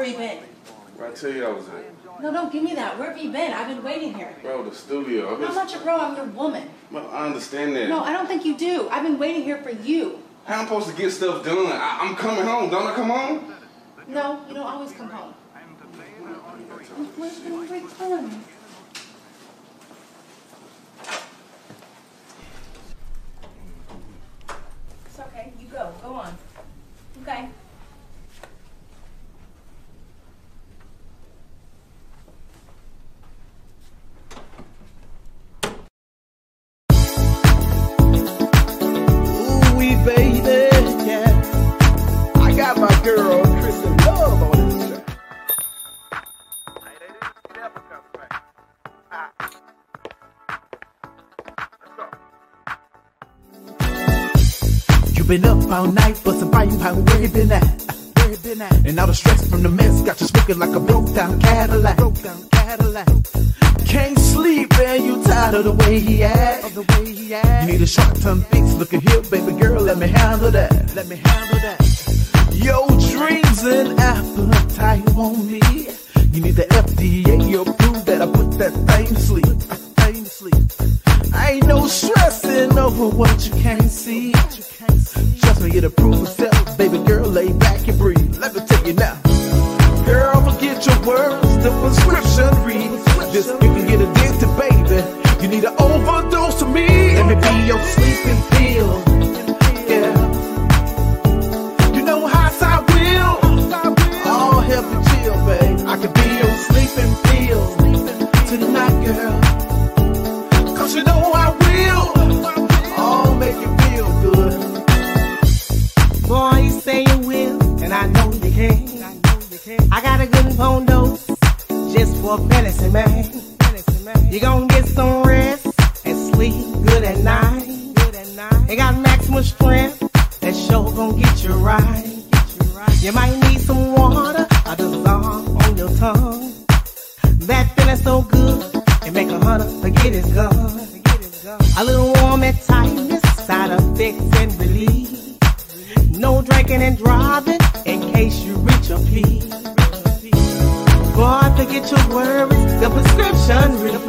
Where you been? Where I tell you I was at. No, don't give me that. Where have you been? I've been waiting here. Bro, the studio. I I'm not your bro, I'm your woman. Well, I understand that. No, I don't think you do. I've been waiting here for you. How am I'm supposed to get stuff done? I, I'm coming home. Don't I come home? No, you don't always come home. Where's the return? It's All night, some frying pan, where you at? Where at? And all the stress from the mess got you smoking like a broke down Cadillac. Broke down Cadillac. Can't sleep, and you tired of the way he act. Of the way he act. You need a short-term fix. Look at here, baby girl, let me handle that. Let me handle that. Your dreams and appetite want me. You need the FDA approve that I put that thing to sleep. Thing to sleep. Ain't no stressing over what you can't see. Trust me, it'll prove itself. Baby girl, lay back and breathe. Let me tell you now. Girl, forget your words, the prescription reads. This you can get addicted, baby. You need an overdose of me. Let me be your sleeping for fantasy, man. You gon' get some rest and sleep good at night. You got maximum strength that sure gon' get you right. You might need some water or dissolve on your tongue. That feeling so good, it make a hunter forget his gun. A little warm and tightness, side effects and relief. No drinking and driving in case you reach a peak. Boy, forget your worries, the prescription read.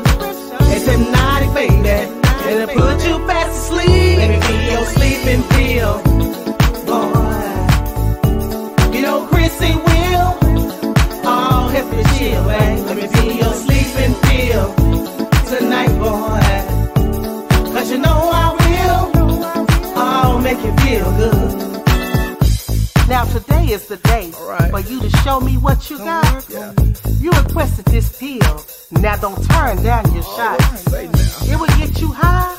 It's hypnotic, baby. It'll put you fast asleep. Let me be your sleeping pill. Boy, you know Chrissy will. Oh, help you chill, eh? babe. Let me be your sleeping pill tonight, boy. Cause you know I will. Oh, make you feel good. Now today is the day Alright. for you to show me what you got. Yeah. You requested this pill. Now don't turn down your oh, shot. Say now. It will get you high,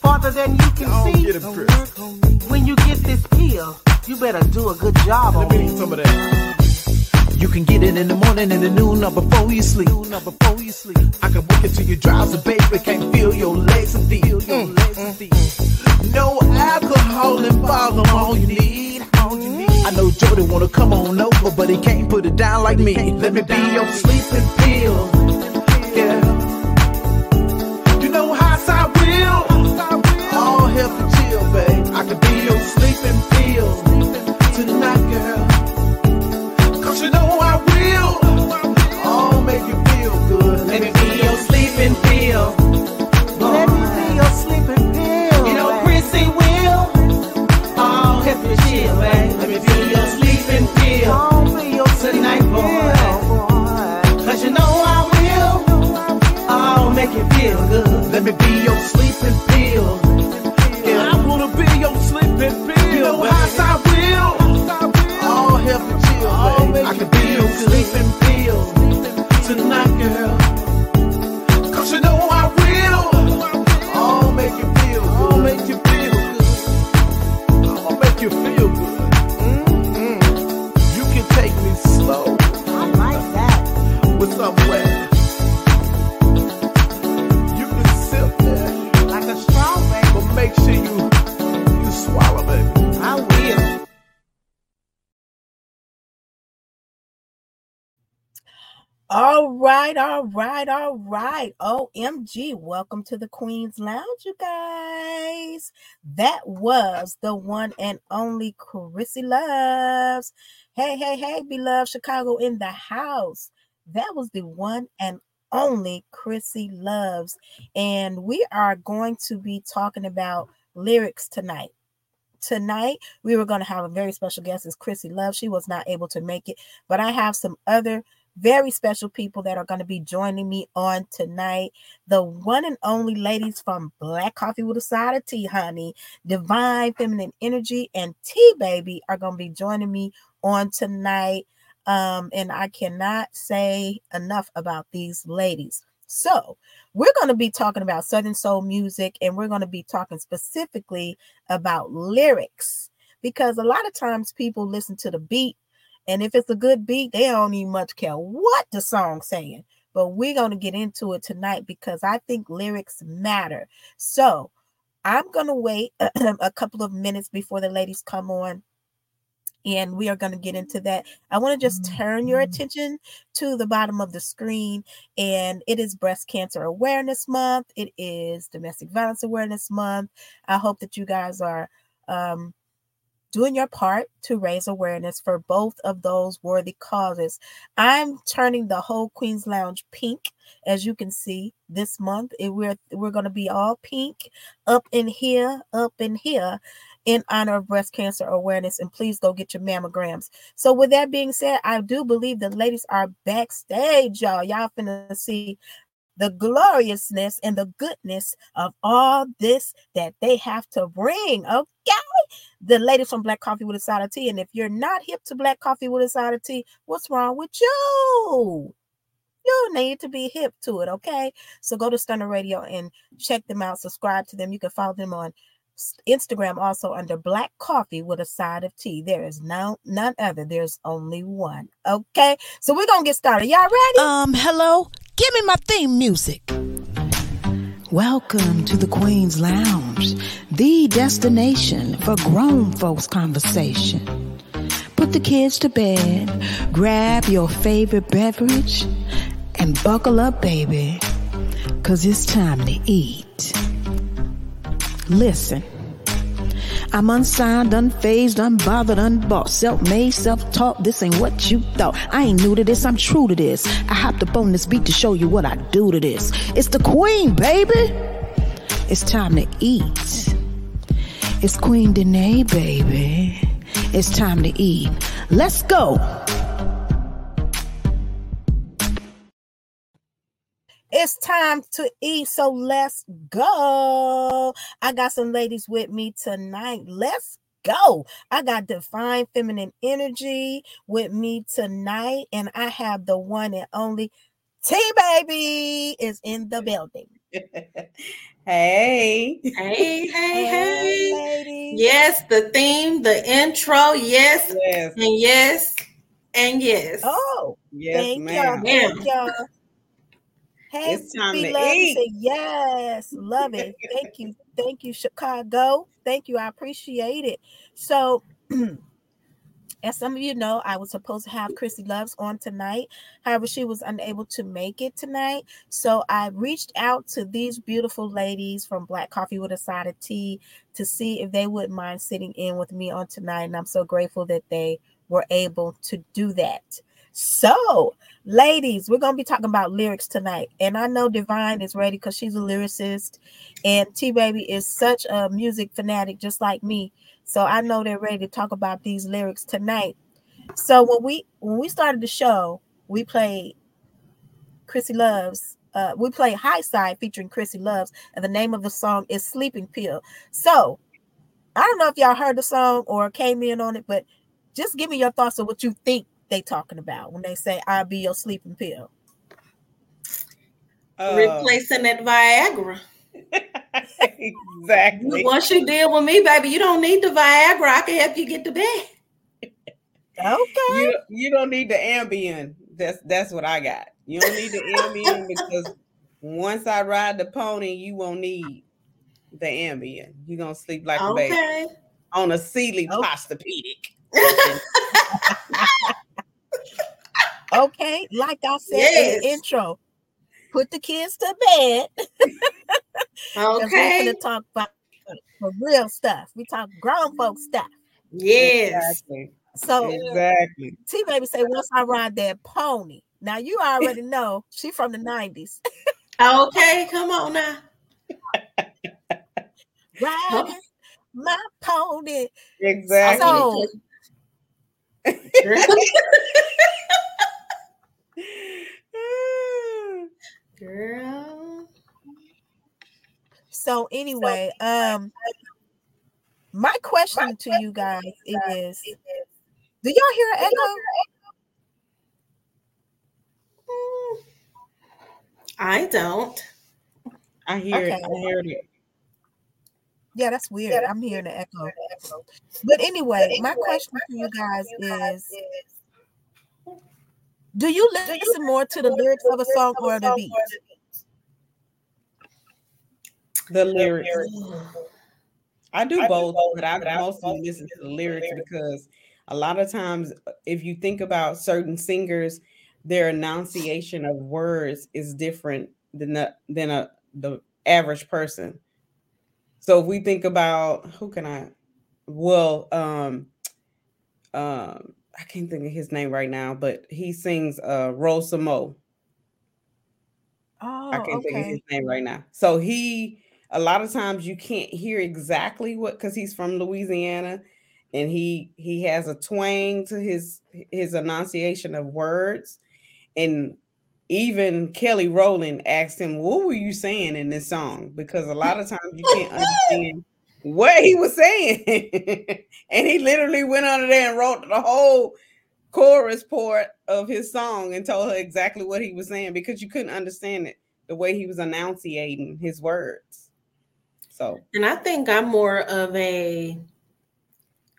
farther than you can Don't see. get it, When you get this pill, you better do a good job on Let me me. some of that. You can get it in the morning, in the noon, or before you sleep. Or before you sleep. I can work it till you drowsy, baby. Can't feel your legs and feet. Your legs and feet. No alcohol involved, I'm all you need. All you need. I know Jody wanna come on over, but he can't put it down like me. Let me be your sleeping pill. Yeah. You know how I will. All help you chill, babe. I could be All right, all right, all right. OMG, welcome to the Queen's Lounge, you guys. That was the one and only Chrissy Loves. Hey, hey, hey, beloved Chicago in the house. That was the one and only Chrissy Loves. And we are going to be talking about lyrics tonight tonight we were going to have a very special guest is chrissy love she was not able to make it but i have some other very special people that are going to be joining me on tonight. The one and only ladies from Black Coffee with a Side of T, honey, Divine Feminine Energy, and T Baby are going to be joining me on tonight. Um, and I cannot say enough about these ladies. So, we're going to be talking about Southern Soul music and we're going to be talking specifically about lyrics because a lot of times people listen to the beat and if it's a good beat, they don't even much care what the song's saying. But we're going to get into it tonight because I think lyrics matter. So I'm going to wait a couple of minutes before the ladies come on and we are going to get into that. I want to just turn your mm-hmm. attention to the bottom of the screen, and it is Breast Cancer Awareness Month. It is Domestic Violence Awareness Month. I hope that you guys are um, doing your part to raise awareness for both of those worthy causes. I'm turning the whole Queen's Lounge pink, as you can see this month. we're we're going to be all pink up in here, up in here in honor of breast cancer awareness and please go get your mammograms. So with that being said, I do believe the ladies are backstage, y'all. Y'all finna see the gloriousness and the goodness of all this that they have to bring. Okay. The ladies from Black Coffee with a Side of T. And if you're not hip to Black Coffee with a Side of T, what's wrong with you? You need to be hip to it. Okay. So go to Stunner Radio and check them out. Subscribe to them. You can follow them on Instagram also under Black Coffee with a side of T. There is no none other. There's only one. Okay, so we're gonna get started. Y'all ready? Um, hello. Give me my theme music. Welcome to the Queen's Lounge, the destination for grown folks conversation. Put the kids to bed, grab your favorite beverage, and buckle up, baby, cause it's time to eat. Listen. I'm unsigned, unfazed, unbothered, unbought, self-made, self-taught. This ain't what you thought. I ain't new to this, I'm true to this. I hopped up on this beat to show you what I do to this. It's the queen, baby. It's time to eat. It's Queen Danae, baby. It's time to eat. Let's go. It's time to eat, so let's go. I got some ladies with me tonight. Let's go. I got Divine Feminine Energy with me tonight, and I have the one and only T Baby is in the building. Hey. Hey, hey, hey. hey. Yes, the theme, the intro, yes, yes. and yes, and yes. Oh, yes, thank ma'am. y'all. Thank y'all. Hey, it's time to eat. Say, yes, love it. Thank you. Thank you, Chicago. Thank you. I appreciate it. So, as some of you know, I was supposed to have Chrissy Loves on tonight. However, she was unable to make it tonight. So I reached out to these beautiful ladies from Black Coffee with a Side of T to see if they wouldn't mind sitting in with me on tonight. And I'm so grateful that they were able to do that. So, ladies, we're going to be talking about lyrics tonight. And I know Divine is ready because she's a lyricist, and T Baby is such a music fanatic, just like me. So I know they're ready to talk about these lyrics tonight. So when we when we started the show, we played Chrissy Loves. Uh, we played High Side featuring Chrissy Loves, and the name of the song is Sleeping Pill. So I don't know if y'all heard the song or came in on it, but just give me your thoughts on what you think they talking about when they say I'll be your sleeping pill? Uh, Replacing that Viagra. exactly. Once you deal with me, baby, you don't need the Viagra. I can help you get to bed. Okay. You, you don't need the Ambien. That's that's what I got. You don't need the Ambien because once I ride the pony, you won't need the Ambien. You're gonna sleep like okay. a baby on a Sealy okay. Posturepedic. okay, like I said yes. in the intro, put the kids to bed. okay. We're gonna talk about for real stuff. We talk grown folk stuff. Yes. Exactly. So exactly. T baby say once I ride that pony. Now you already know she from the 90s. okay, come on now. Riding my pony. Exactly. So, Girl. So anyway, um my question to you guys is do y'all hear an echo? I don't. I hear okay. it. I heard it. Yeah, that's weird. I'm hearing the echo. But anyway, my question to you guys is do you listen more to the lyrics of a song or the beat? The lyrics. I do both, but I mostly listen to the lyrics because a lot of times, if you think about certain singers, their enunciation of words is different than the, than a the average person. So if we think about who can I well um um I can't think of his name right now, but he sings uh Rosa Mo. Oh, I can't okay. think of his name right now. So he a lot of times you can't hear exactly what because he's from Louisiana and he he has a twang to his his enunciation of words and even Kelly Rowland asked him, What were you saying in this song? Because a lot of times you can't understand what he was saying. and he literally went under there and wrote the whole chorus part of his song and told her exactly what he was saying because you couldn't understand it the way he was enunciating his words. So, and I think I'm more of a,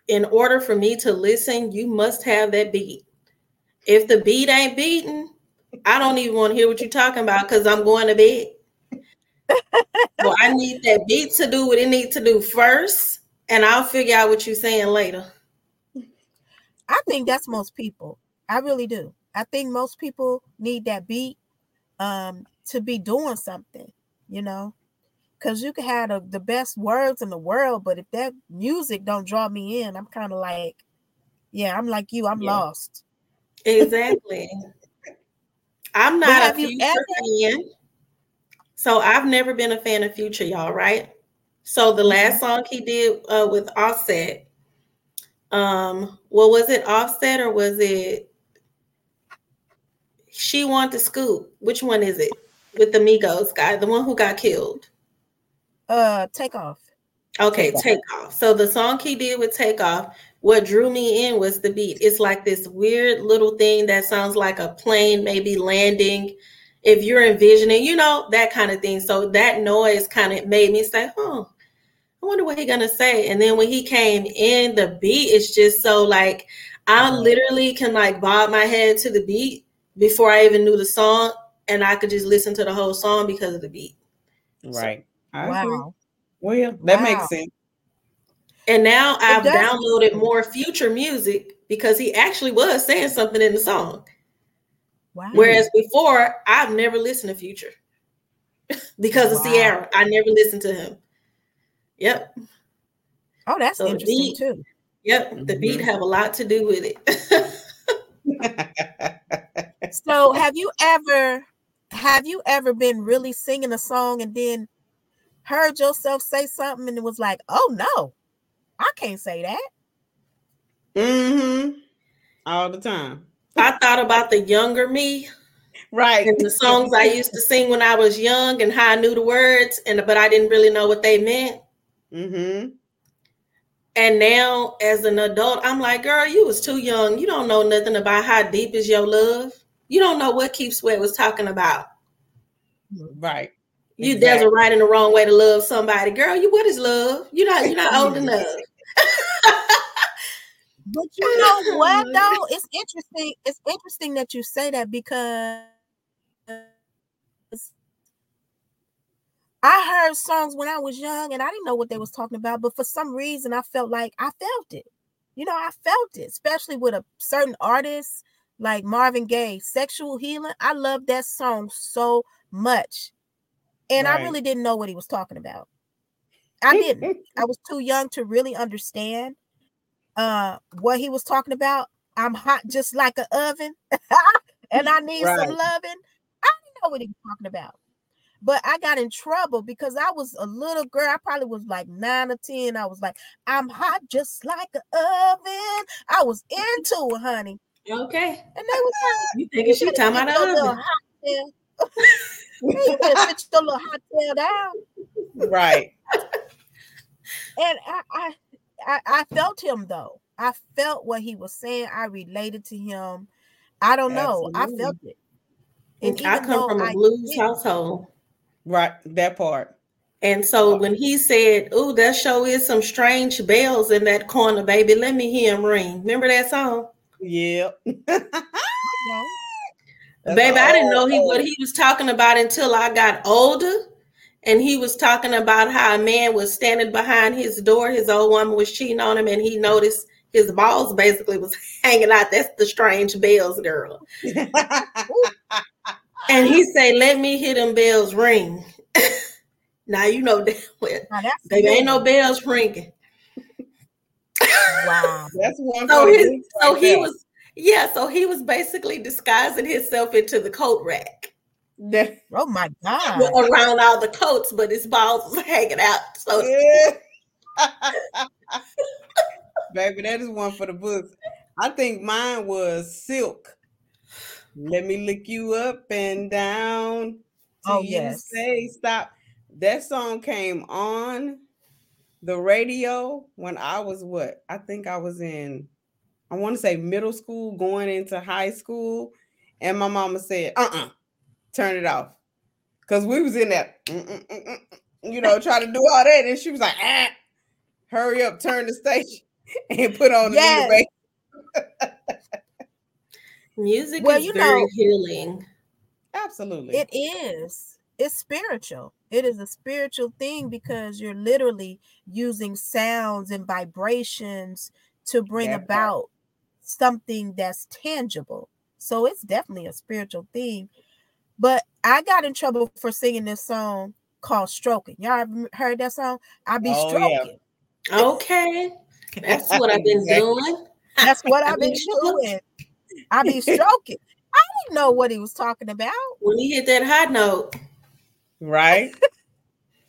in order for me to listen, you must have that beat. If the beat ain't beating, I don't even want to hear what you're talking about because I'm going to bed. Well, I need that beat to do what it needs to do first, and I'll figure out what you're saying later. I think that's most people. I really do. I think most people need that beat um, to be doing something, you know, because you can have the, the best words in the world, but if that music don't draw me in, I'm kind of like, yeah, I'm like you, I'm yeah. lost. Exactly. I'm not a Future fan. So I've never been a fan of Future, y'all, right? So the last song he did uh, with Offset, um, what was it, Offset or was it She Want the Scoop? Which one is it? With the Migos guy, the one who got killed. Uh, Takeoff. Okay, take off. So the song he did with Takeoff, what drew me in was the beat. It's like this weird little thing that sounds like a plane maybe landing. If you're envisioning, you know, that kind of thing. So that noise kind of made me say, huh, I wonder what he's gonna say. And then when he came in, the beat is just so like I mm-hmm. literally can like bob my head to the beat before I even knew the song, and I could just listen to the whole song because of the beat. Right. So, wow. Well, that wow. makes sense. And now I've downloaded more future music because he actually was saying something in the song. Wow. Whereas before, I've never listened to Future because wow. of Ciara. I never listened to him. Yep. Oh, that's so interesting beat, too. Yep, the mm-hmm. beat have a lot to do with it. so, have you ever have you ever been really singing a song and then heard yourself say something and it was like, oh no, I can't say that. Mm-hmm. All the time. I thought about the younger me. Right. And the songs I used to sing when I was young and how I knew the words, and but I didn't really know what they meant. Mm-hmm. And now, as an adult, I'm like, girl, you was too young. You don't know nothing about how deep is your love. You don't know what Keith Sweat was talking about. Right. You exactly. there's a right and a wrong way to love somebody, girl. You what is love? You're not you're not old enough. but you know what though? It's interesting. It's interesting that you say that because I heard songs when I was young and I didn't know what they was talking about, but for some reason I felt like I felt it. You know, I felt it, especially with a certain artist like Marvin Gaye, Sexual Healing. I love that song so much. And right. I really didn't know what he was talking about. I didn't. I was too young to really understand uh what he was talking about. I'm hot just like an oven and I need right. some loving. I didn't know what he was talking about. But I got in trouble because I was a little girl. I probably was like nine or 10. I was like, I'm hot just like an oven. I was into it, honey. Okay. And they was like, You thinking she talking about an oven. you better sit your little hot tail down. Right. and I, I I I felt him though. I felt what he was saying. I related to him. I don't know. Absolutely. I felt it. And I come from a blues household. Right, that part. And so oh. when he said, "Oh, that show is some strange bells in that corner, baby," let me hear him ring. Remember that song? Yeah. Baby, I didn't know he what he was talking about until I got older. And he was talking about how a man was standing behind his door. His old woman was cheating on him, and he noticed his balls basically was hanging out. That's the strange bells girl. and he said, "Let me hear them bells ring." now you know that well, baby, ain't no bells ringing. Wow, that's one. So, his, so he was, yeah. So he was basically disguising himself into the coat rack. Oh my god! Around all the coats, but his balls was hanging out. So. Yeah. Baby, that is one for the books. I think mine was Silk. Let me lick you up and down. Oh, yes. Say stop. That song came on the radio when I was what? I think I was in, I want to say middle school, going into high school. And my mama said, uh uh-uh, uh turn it off. Because we was in that, mm, mm, mm, you know, trying to do all that. And she was like, ah, hurry up, turn the station and put on yes. the Music well, is you very know, healing. Absolutely. It is. It's spiritual. It is a spiritual thing because you're literally using sounds and vibrations to bring that about part. something that's tangible. So it's definitely a spiritual thing. But I got in trouble for singing this song called Stroking. Y'all ever heard that song? I be oh, stroking. Yeah. Okay. That's what I've been doing. That's what I've been doing. I be stroking. I didn't know what he was talking about. When he hit that high note. Right.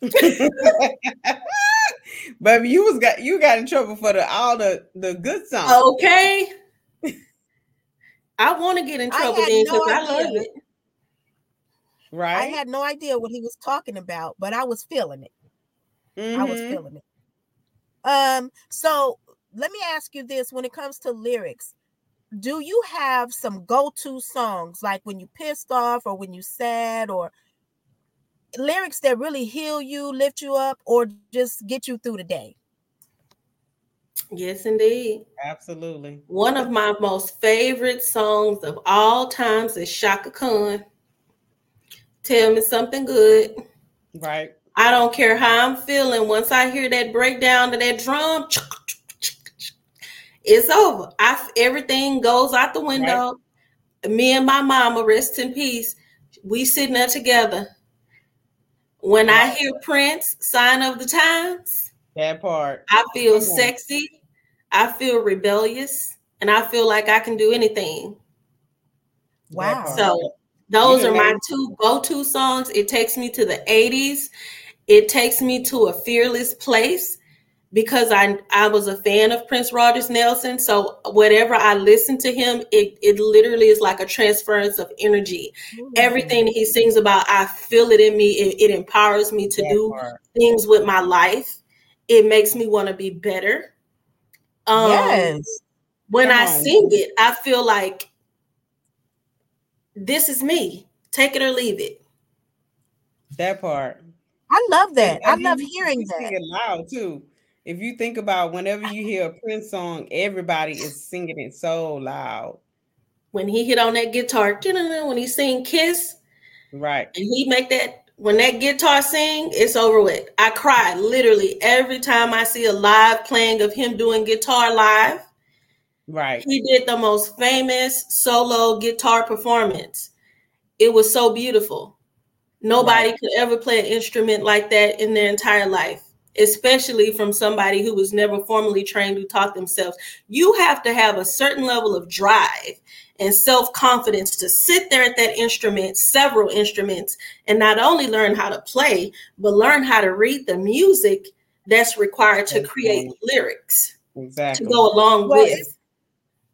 but you was got you got in trouble for the all the the good songs. Okay. I want to get in trouble then because no I love it. Right. I had no idea what he was talking about, but I was feeling it. Mm-hmm. I was mm-hmm. feeling it. Um, so let me ask you this when it comes to lyrics, do you have some go-to songs like when you pissed off or when you sad or lyrics that really heal you, lift you up, or just get you through the day? Yes, indeed. Absolutely. One of my most favorite songs of all times is Chaka Khan. Tell me something good. Right. I don't care how I'm feeling. Once I hear that breakdown to that drum, it's over. I everything goes out the window. Right. Me and my mama, rest in peace. We sitting there together. When I hear Prince, sign of the times, that part, I feel sexy. I feel rebellious, and I feel like I can do anything. Wow. So those are my two go-to songs. It takes me to the 80s it takes me to a fearless place because I I was a fan of Prince Rogers Nelson. So whatever I listen to him, it, it literally is like a transference of energy. Everything he sings about, I feel it in me. It, it empowers me to do part. things with my life. It makes me want to be better. Um, yes. When Come I on. sing it, I feel like this is me. Take it or leave it. That part. I love that. I, I love hearing that. Sing it loud too. If you think about whenever you hear a Prince song, everybody is singing it so loud. When he hit on that guitar, when he sing "Kiss," right, and he make that when that guitar sing, it's over with. I cry literally every time I see a live playing of him doing guitar live. Right. He did the most famous solo guitar performance. It was so beautiful. Nobody right. could ever play an instrument like that in their entire life, especially from somebody who was never formally trained who taught themselves. You have to have a certain level of drive and self confidence to sit there at that instrument, several instruments, and not only learn how to play, but learn how to read the music that's required to create lyrics exactly. to go along well, with. It's,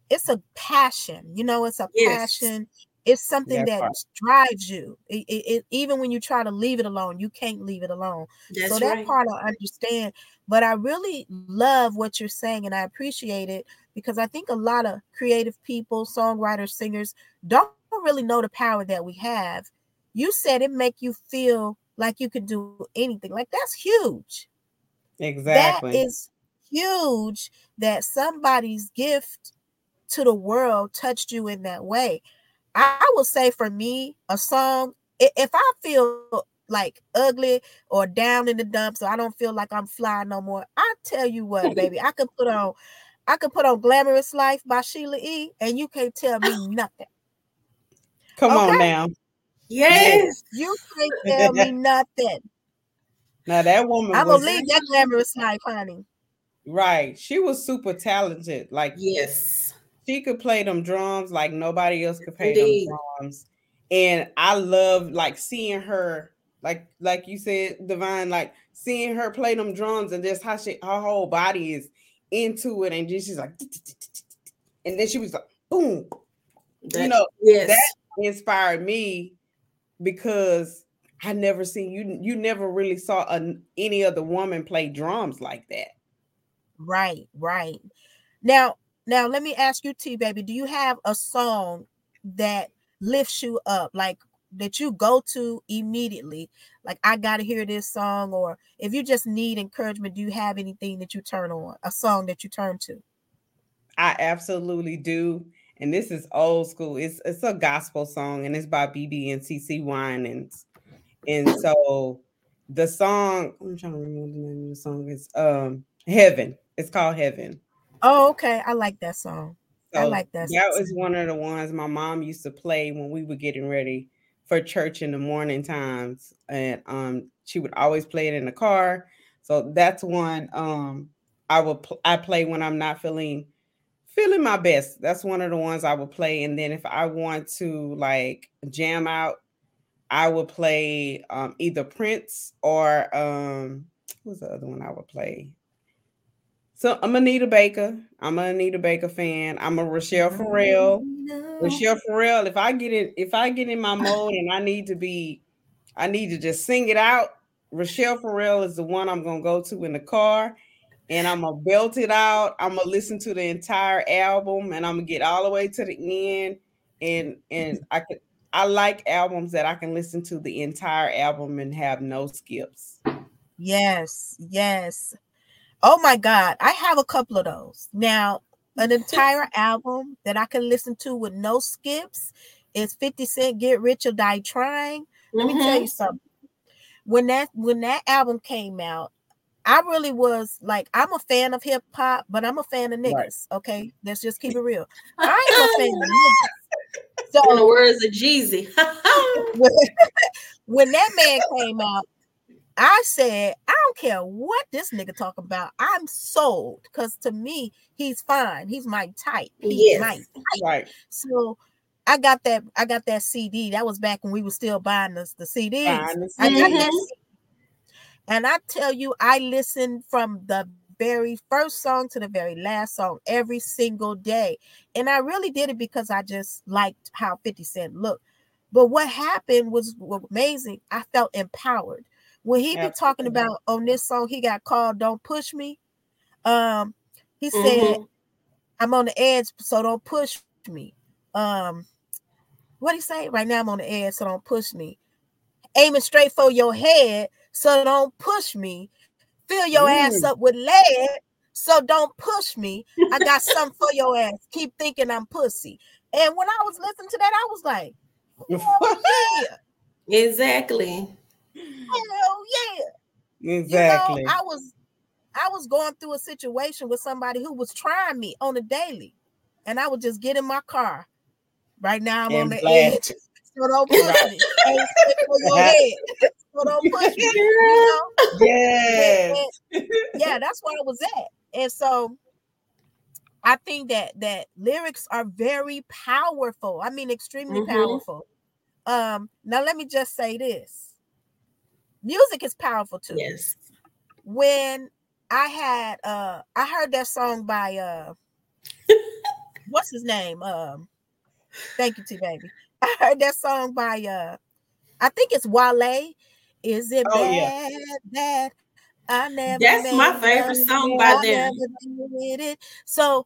it's, a passion, you know, it's a yes. passion it's something that, that drives you. It, it, it, even when you try to leave it alone, you can't leave it alone. That's so that right. part I understand. But I really love what you're saying, and I appreciate it because I think a lot of creative people, songwriters, singers, don't really know the power that we have. You said it make you feel like you could do anything. Like that's huge. Exactly. That is huge that somebody's gift to the world touched you in that way. I will say for me, a song, if I feel like ugly or down in the dumps, or I don't feel like I'm flying no more, I tell you what, baby, I could put on I could put on Glamorous Life by Sheila E. and you can't tell me nothing. Come okay? on now. Yes. You can't tell me nothing. Now that woman I'm gonna leave that glamorous life, honey. Right. She was super talented. Like yes she could play them drums like nobody else could play Indeed. them drums. And I love like seeing her, like like you said, Divine, like seeing her play them drums and just how she her whole body is into it, and just she's like, and then she was like, boom. That, you know, yes. that inspired me because I never seen you. You never really saw a, any other woman play drums like that. Right, right. Now, now, let me ask you, T baby, do you have a song that lifts you up, like that you go to immediately? Like, I got to hear this song, or if you just need encouragement, do you have anything that you turn on, a song that you turn to? I absolutely do. And this is old school. It's it's a gospel song, and it's by BB and CeCe Winans. And so the song, I'm trying to remember the name of the song. Is um Heaven. It's called Heaven. Oh, okay. I like that song. So I like that. That was one of the ones my mom used to play when we were getting ready for church in the morning times, and um, she would always play it in the car. So that's one um I will pl- I play when I'm not feeling feeling my best. That's one of the ones I will play. And then if I want to like jam out, I will play um either Prince or um what's the other one I would play? So I'm Anita Baker. I'm an Anita Baker fan. I'm a Rachelle Ferrell. Rachelle Ferrell. If I get in, if I get in my mode and I need to be, I need to just sing it out. Rachelle Ferrell is the one I'm gonna go to in the car, and I'm gonna belt it out. I'm gonna listen to the entire album, and I'm gonna get all the way to the end. And and I could I like albums that I can listen to the entire album and have no skips. Yes, yes. Oh my God, I have a couple of those. Now, an entire album that I can listen to with no skips is 50 Cent Get Rich or Die Trying. Let mm-hmm. me tell you something. When that when that album came out, I really was like, I'm a fan of hip hop, but I'm a fan of niggas. Right. Okay, let's just keep it real. I am a fan of niggas. So, in the words of Jeezy, when that man came out, I said, I don't care what this nigga talk about. I'm sold because to me, he's fine. He's my type. He's yes. my type. Right. So I got that. I got that CD. That was back when we were still buying the, the CDs. I got that CD. And I tell you, I listened from the very first song to the very last song every single day. And I really did it because I just liked how 50 Cent looked. But what happened was amazing. I felt empowered when he be talking about on this song, he got called "Don't Push Me." Um, he said, mm-hmm. "I'm on the edge, so don't push me." Um, what he say? Right now, I'm on the edge, so don't push me. Aiming straight for your head, so don't push me. Fill your mm. ass up with lead, so don't push me. I got something for your ass. Keep thinking I'm pussy. And when I was listening to that, I was like, yeah. Exactly. Hell yeah. Exactly. You know, I was I was going through a situation with somebody who was trying me on a daily. and I would just get in my car. Right now I'm and on the edge. So don't push me. your head. So don't push me. You know? Yes. And, and, yeah, that's where I was at. And so I think that that lyrics are very powerful. I mean, extremely mm-hmm. powerful. Um, now let me just say this: music is powerful too. Yes. When I had uh I heard that song by uh what's his name? Um thank you, T baby. I heard that song by uh I think it's Wale. Is it oh, bad yeah. that I never That's my favorite song by them. So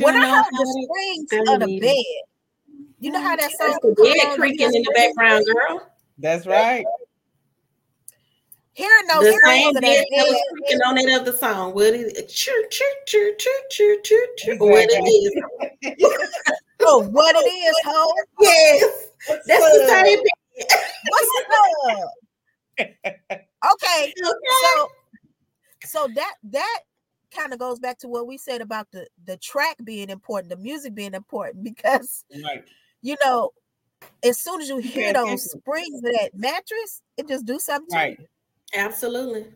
when I heard the strings of the bed, you know how that song the bed creaking in the background, girl. That's right. Hearing those the same bed that was creaking on that other song. What is it? Choo choo choo choo choo choo choo. What it is? oh, what it is, ho? Yes, that's the same. What's up? Okay, so so that that kind of goes back to what we said about the the track being important, the music being important, because right. you know, as soon as you hear those springs of that mattress, it just do something right. to you. Absolutely.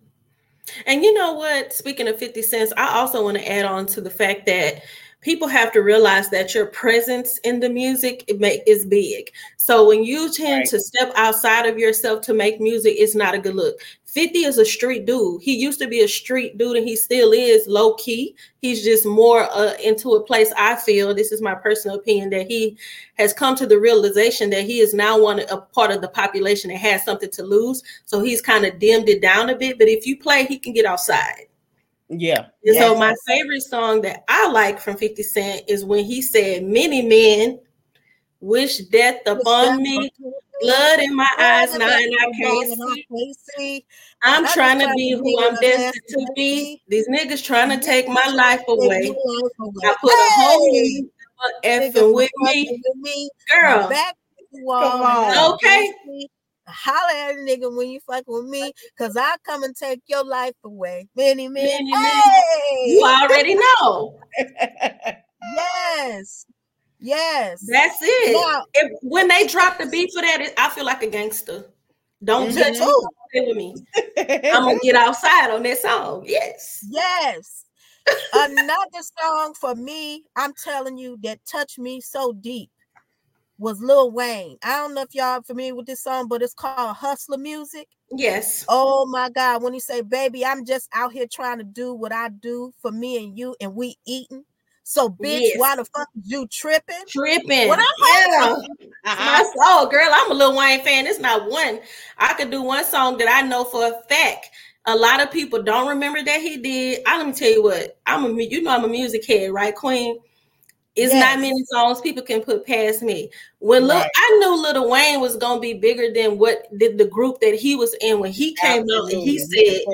And you know what? Speaking of 50 cents, I also want to add on to the fact that people have to realize that your presence in the music is big. So when you tend right. to step outside of yourself to make music, it's not a good look. 50 is a street dude. He used to be a street dude and he still is low key. He's just more uh, into a place I feel, this is my personal opinion, that he has come to the realization that he is now one a part of the population that has something to lose. So he's kind of dimmed it down a bit. But if you play, he can get outside. Yeah. And so my favorite song that I like from 50 Cent is when he said, Many men wish death upon me. Blood in my eyes now and I can't see. I'm trying to be who I'm destined to be. These niggas trying to take my life away. I put a hole in effing with me. Girl. Come on. Okay holler at a nigga when you fuck with me, cause I come and take your life away. Many, many, many, hey! You already know. yes. Yes. That's it. Now, if, when they drop the beat for that, I feel like a gangster. Don't mm-hmm. touch me with me. I'm gonna get outside on that song. Yes. Yes. Another song for me, I'm telling you, that touched me so deep was Lil Wayne. I don't know if y'all familiar with this song, but it's called Hustler Music. Yes. Oh my God. When he say, baby, I'm just out here trying to do what I do for me and you, and we eating. So, bitch, yes. why the fuck you tripping? Tripping. What I'm yeah. My soul, girl. I'm a Lil Wayne fan. It's not one. I could do one song that I know for a fact. A lot of people don't remember that he did. I let me tell you what. I'm a you know I'm a music head, right, Queen? It's yes. not many songs people can put past me. When right. Lil, I knew Little Wayne was gonna be bigger than what did the group that he was in when he came Absolutely. out and he said,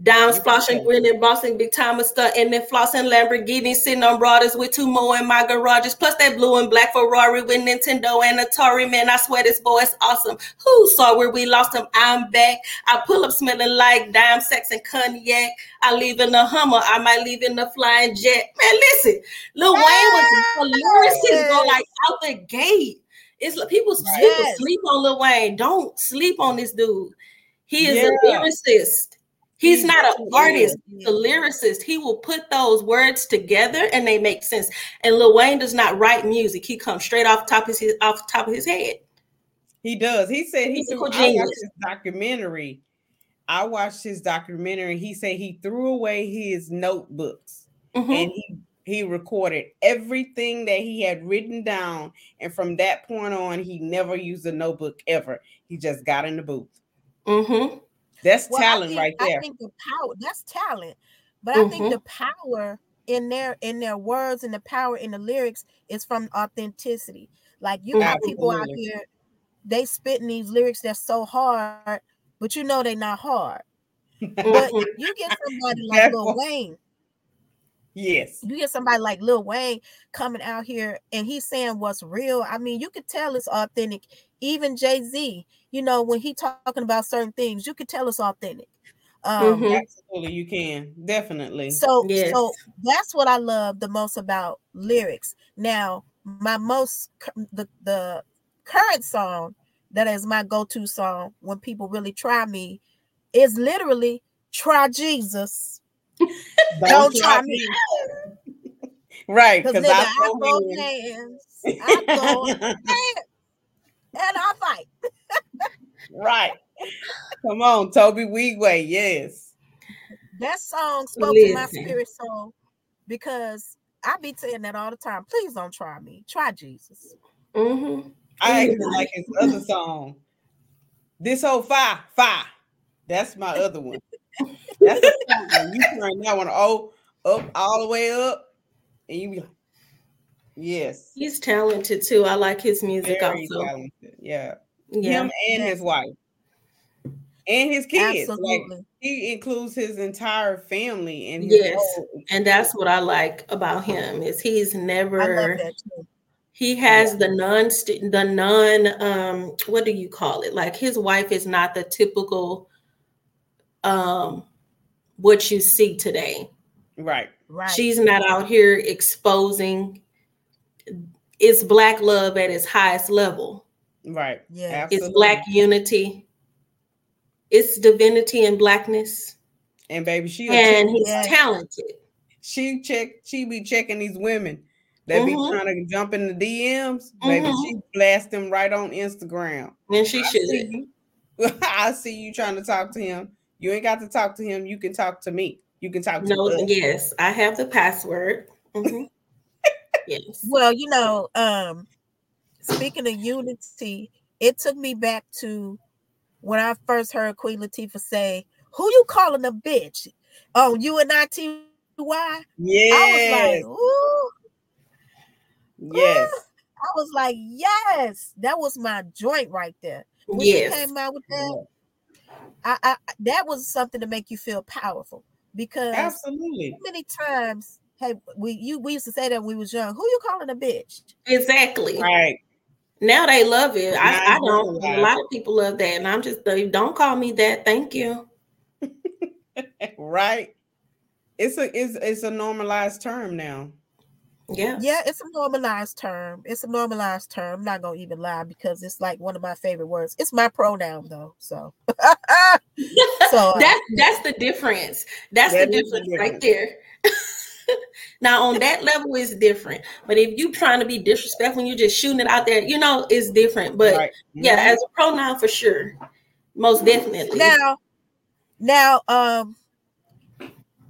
Dimes flossing, grinning, bossing, big time stuff, and then flossing Lamborghini, sitting on brothers with two more in my garages, plus that blue and black Ferrari with Nintendo and Atari. Man, I swear this boy is awesome. Who saw where we lost him? I'm back. I pull up smelling like dime, sex, and cognac. I leave in the Hummer. I might leave in the flying jet. Man, listen, Lil Wayne was a lyricist go like out the gate. It's like people, yes. people sleep on Lil Wayne. Don't sleep on this dude. He is yeah. a lyricist. He's not an artist, he's a lyricist. He will put those words together and they make sense. And Lil Wayne does not write music. He comes straight off top of his off top of his head. He does. He said he threw, I watched his documentary. I watched his documentary. He said he threw away his notebooks mm-hmm. and he he recorded everything that he had written down. And from that point on, he never used a notebook ever. He just got in the booth. Mm-hmm. That's well, talent think, right there. I think the power that's talent, but mm-hmm. I think the mm-hmm. power in their in their words and the power in the lyrics is from authenticity. Like you got people out here, they spitting these lyrics that's so hard, but you know they're not hard. but you get somebody like Lil Wayne. Yes. You get somebody like Lil Wayne coming out here and he's saying what's real. I mean, you could tell it's authentic. Even Jay Z, you know, when he talking about certain things, you could tell it's authentic. Um, mm-hmm. Absolutely, you can definitely. So, yes. so that's what I love the most about lyrics. Now, my most the the current song that is my go-to song when people really try me is literally "Try Jesus." Don't, Don't try, me. me. right, because I, I go hands, I go and I fight. right. Come on, Tobe Nwigwe. Yes. That song spoke Listen. to my spirit soul because I be saying that all the time. Please don't try me. Try Jesus. Mm-hmm. I actually like his other song. This whole fire, fire. That's my other one. That's a song. You turn that one all up all the way up, and you be like, Yes. He's talented too. I like his music Very also. Talented. Yeah. yeah. Him and his wife. And his kids. Absolutely. Like he includes his entire family and yes. And that's what I like about him is he's never he has the non the non um what do you call it? Like his wife is not the typical um what you see today. Right. Right. She's not out here exposing it's black love at its highest level. Right. Yeah. Absolutely. It's black unity. It's divinity and blackness. And baby, she and he's yeah. talented. She check. She be checking these women that mm-hmm. be trying to jump in the DMs. Mm-hmm. Baby, she blast them right on Instagram. And she I should. See I see you trying to talk to him. You ain't got to talk to him. You can talk to me. You can talk to no. Us. Yes, I have the password. Mm-hmm. Yes. Well, you know, um, speaking of unity, it took me back to when I first heard Queen Latifah say, "Who you calling a bitch?" Oh, you and I T Y. Yeah. I was like, ooh. Yes. Ooh. I was like, yes, that was my joint right there. When yes. came out with that, I, I that was something to make you feel powerful because absolutely many times hey we you we used to say that when we was young who you calling a bitch exactly right now they love it I, I don't a lot of people love that and i'm just don't call me that thank you right it's a it's, it's a normalized term now yeah. Yeah, it's a normalized term. It's a normalized term. I'm not gonna even lie because it's like one of my favorite words. It's my pronoun though. So so uh, that's that's the difference. That's that the difference, difference right there. now on that level is different. But if you trying to be disrespectful and you're just shooting it out there, you know, it's different. But right. yeah, mm-hmm. as a pronoun for sure. Most definitely. Now, now um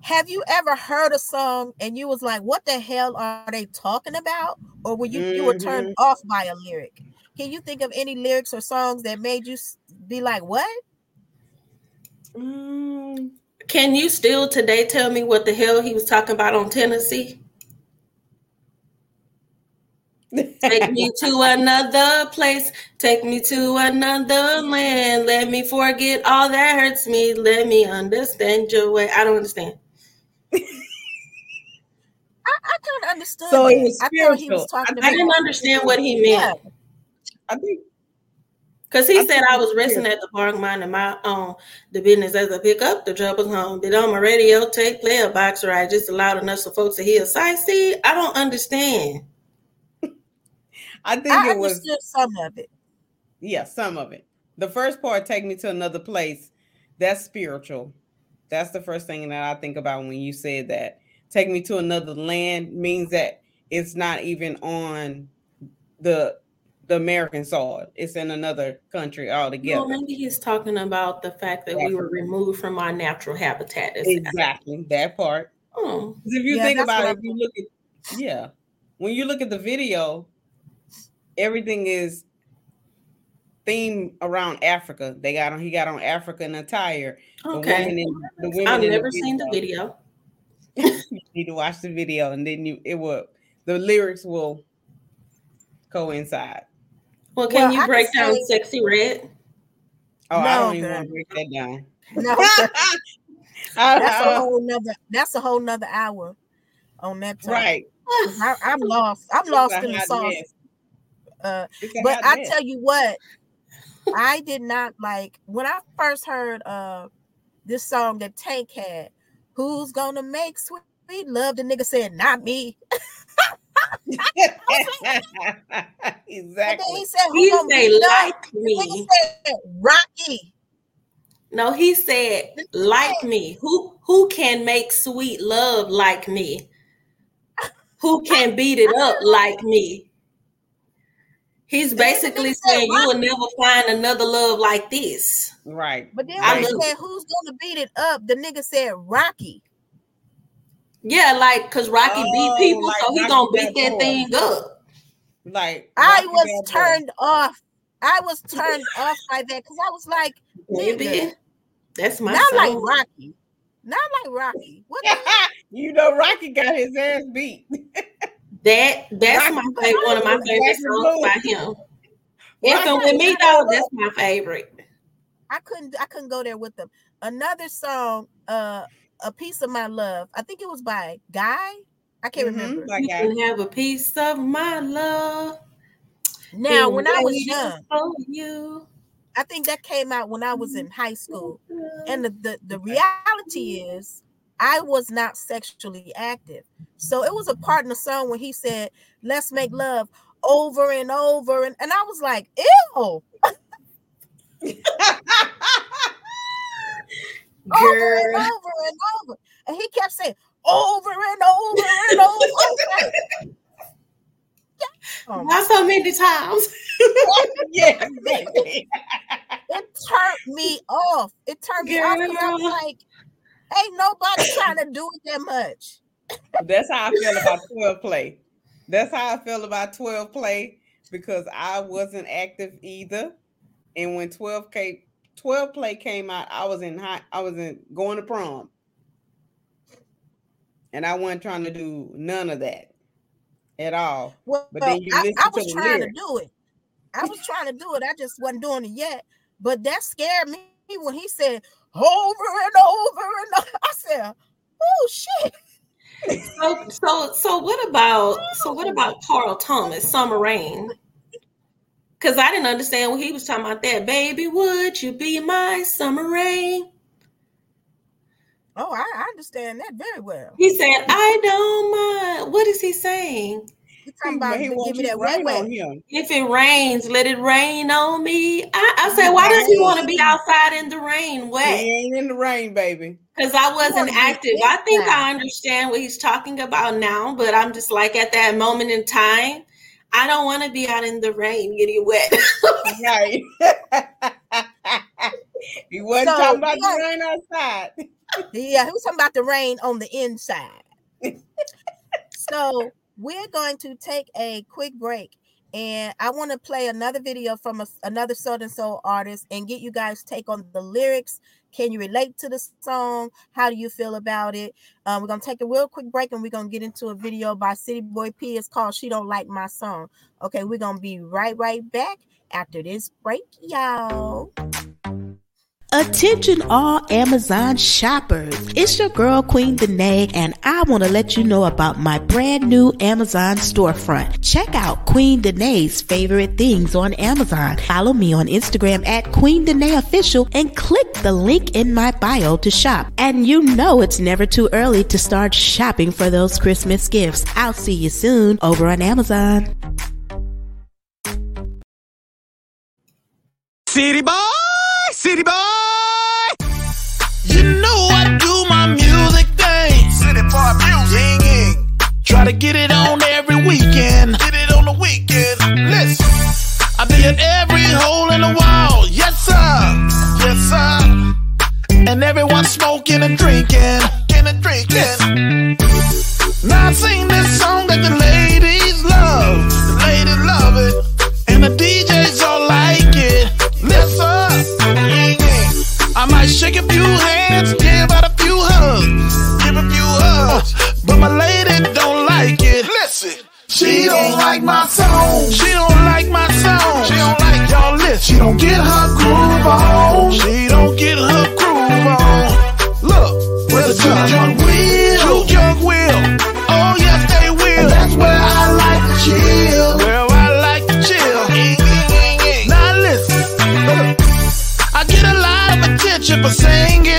have you ever heard a song and you was like, what the hell are they talking about? Or were you mm-hmm. you were turned mm-hmm. off by a lyric? Can you think of any lyrics or songs that made you be like, what? Mm. Can you still today tell me what the hell he was talking about on Tennessee? Take me to another place. Take me to another land. Let me forget all that hurts me. Let me understand your way. I don't understand. I, I kind of understood. So that. it was spiritual. I, he was talking I, I didn't understand what he meant. Yeah. I think because he I said I was resting at the park, minding my own the business as I pick up the troubles home. Did on my radio take play a box ride just loud enough so folks to hear sight see? I don't understand. I think I it was some of it. Yeah, some of it. The first part, take me to another place. That's spiritual. That's the first thing that I think about when you said that. Take me to another land means that it's not even on the the American soil. It's in another country altogether. Well, maybe he's talking about the fact that we were removed from our natural habitat. Exactly that part. Oh. If you yeah, think about it, if you look at yeah, when you look at the video, everything is theme around Africa. They got on he got on African attire. Okay. The women in, the women I've never the seen the video. you need to watch the video and then you it will the lyrics will coincide. Well, can well, you break down say, Sexyy Red? Oh, no, I don't even want to break that down. No, that's a whole nother that's a whole nother hour on that time. Right. I, am lost. I'm lost in the sauce. Uh, but I tell you what, I did not like when I first heard uh this song that Tank had. Who's gonna make sweet love? The nigga said, not me. exactly. he said, he say like me. Said, Rocky. No, he said like me. Who who can make sweet love like me? Who can beat it up like me? He's basically saying you will never find another love like this. Right. But then when he said who's gonna beat it up, the nigga said Rocky. Yeah, like cause Rocky oh, beat people, like so he gonna beat that boy. thing up. Like I was turned boy. off. I was turned off by that because I was like, maybe that's my not song. like Rocky. Not like Rocky. What you know, Rocky got his ass beat. that that's Rocky, my favorite, one of my favorite songs by him. Infant with me though, that's my favorite. I couldn't I couldn't go there with them. Another song, uh, a piece of my love. I think it was by Guy. I can't mm-hmm, remember. You can have a piece of my love. Now, when I was young, you. I think that came out when I was in high school. And the, the, the reality is I was not sexually active. So it was a part in the song when he said, Let's make love over and over. And, and I was like, ew. over and over and over. And he kept saying, over and over and over. oh, Not so many times. yes, it turned me off. It turned me off I was like, ain't nobody trying to do it that much. That's how I feel about 12 play. That's how I feel about 12 play because I wasn't active either. And when 12 came 12 play came out, I was in high, I was in going to prom. And I wasn't trying to do none of that at all. Well, but then you I, I was to trying lyrics. to do it. I was trying to do it. I just wasn't doing it yet. But that scared me when he said over and over and over. I said, "Oh shit." So, so, so what about so what about Carl Thomas, Summer Rain? Because I didn't understand what he was talking about. That baby, would you be my summer rain? Oh, I, I understand that very well. He said, "I don't mind." What is he saying? He's talking about he give me that wet wet. If it rains, let it rain on me. I, I said, why does he want to be outside in the rain wet? He ain't in the rain, baby. Because I wasn't active. I think I understand what he's talking about now, but I'm just like at that moment in time, I don't want to be out in the rain getting wet. right. he wasn't so, talking about the rain outside. yeah, he was talking about the rain on the inside. so we're going to take a quick break and I want to play another video from a, another Southern Soul artist and get you guys take on the lyrics. Can you relate to the song? How do you feel about it? Um, we're gonna take a real quick break and we're gonna get into a video by City Boy P. It's called "She Don't Like My Song." Okay, we're gonna be right right back after this break, y'all. Attention all Amazon shoppers. It's your girl Queen Danae and I want to let you know about my brand new Amazon storefront. Check out Queen Danae's favorite things on Amazon. Follow me on Instagram at Queen Danae Official and click the link in my bio to shop. And you know it's never too early to start shopping for those Christmas gifts. I'll see you soon over on Amazon. City boy! City boy! Try to get it on every weekend. Get it on the weekend. Listen. I be at every hole in the wall. Yes, sir. Yes, sir. And everyone smoking and drinking. And drinking. Now I sing this song that the ladies love. The ladies love it. And the DJs all like it. Listen. I might shake a few hands, give out a few hugs. Give a few hugs. Uh, She don't like my song. She don't like my song. She don't like y'all listen. She don't get her groove on. She don't get her groove on. Look, where the two junk will. Two junk will. Oh yes, they will. And that's where I like to chill. Where I like to chill. Now listen. I get a lot of attention for singing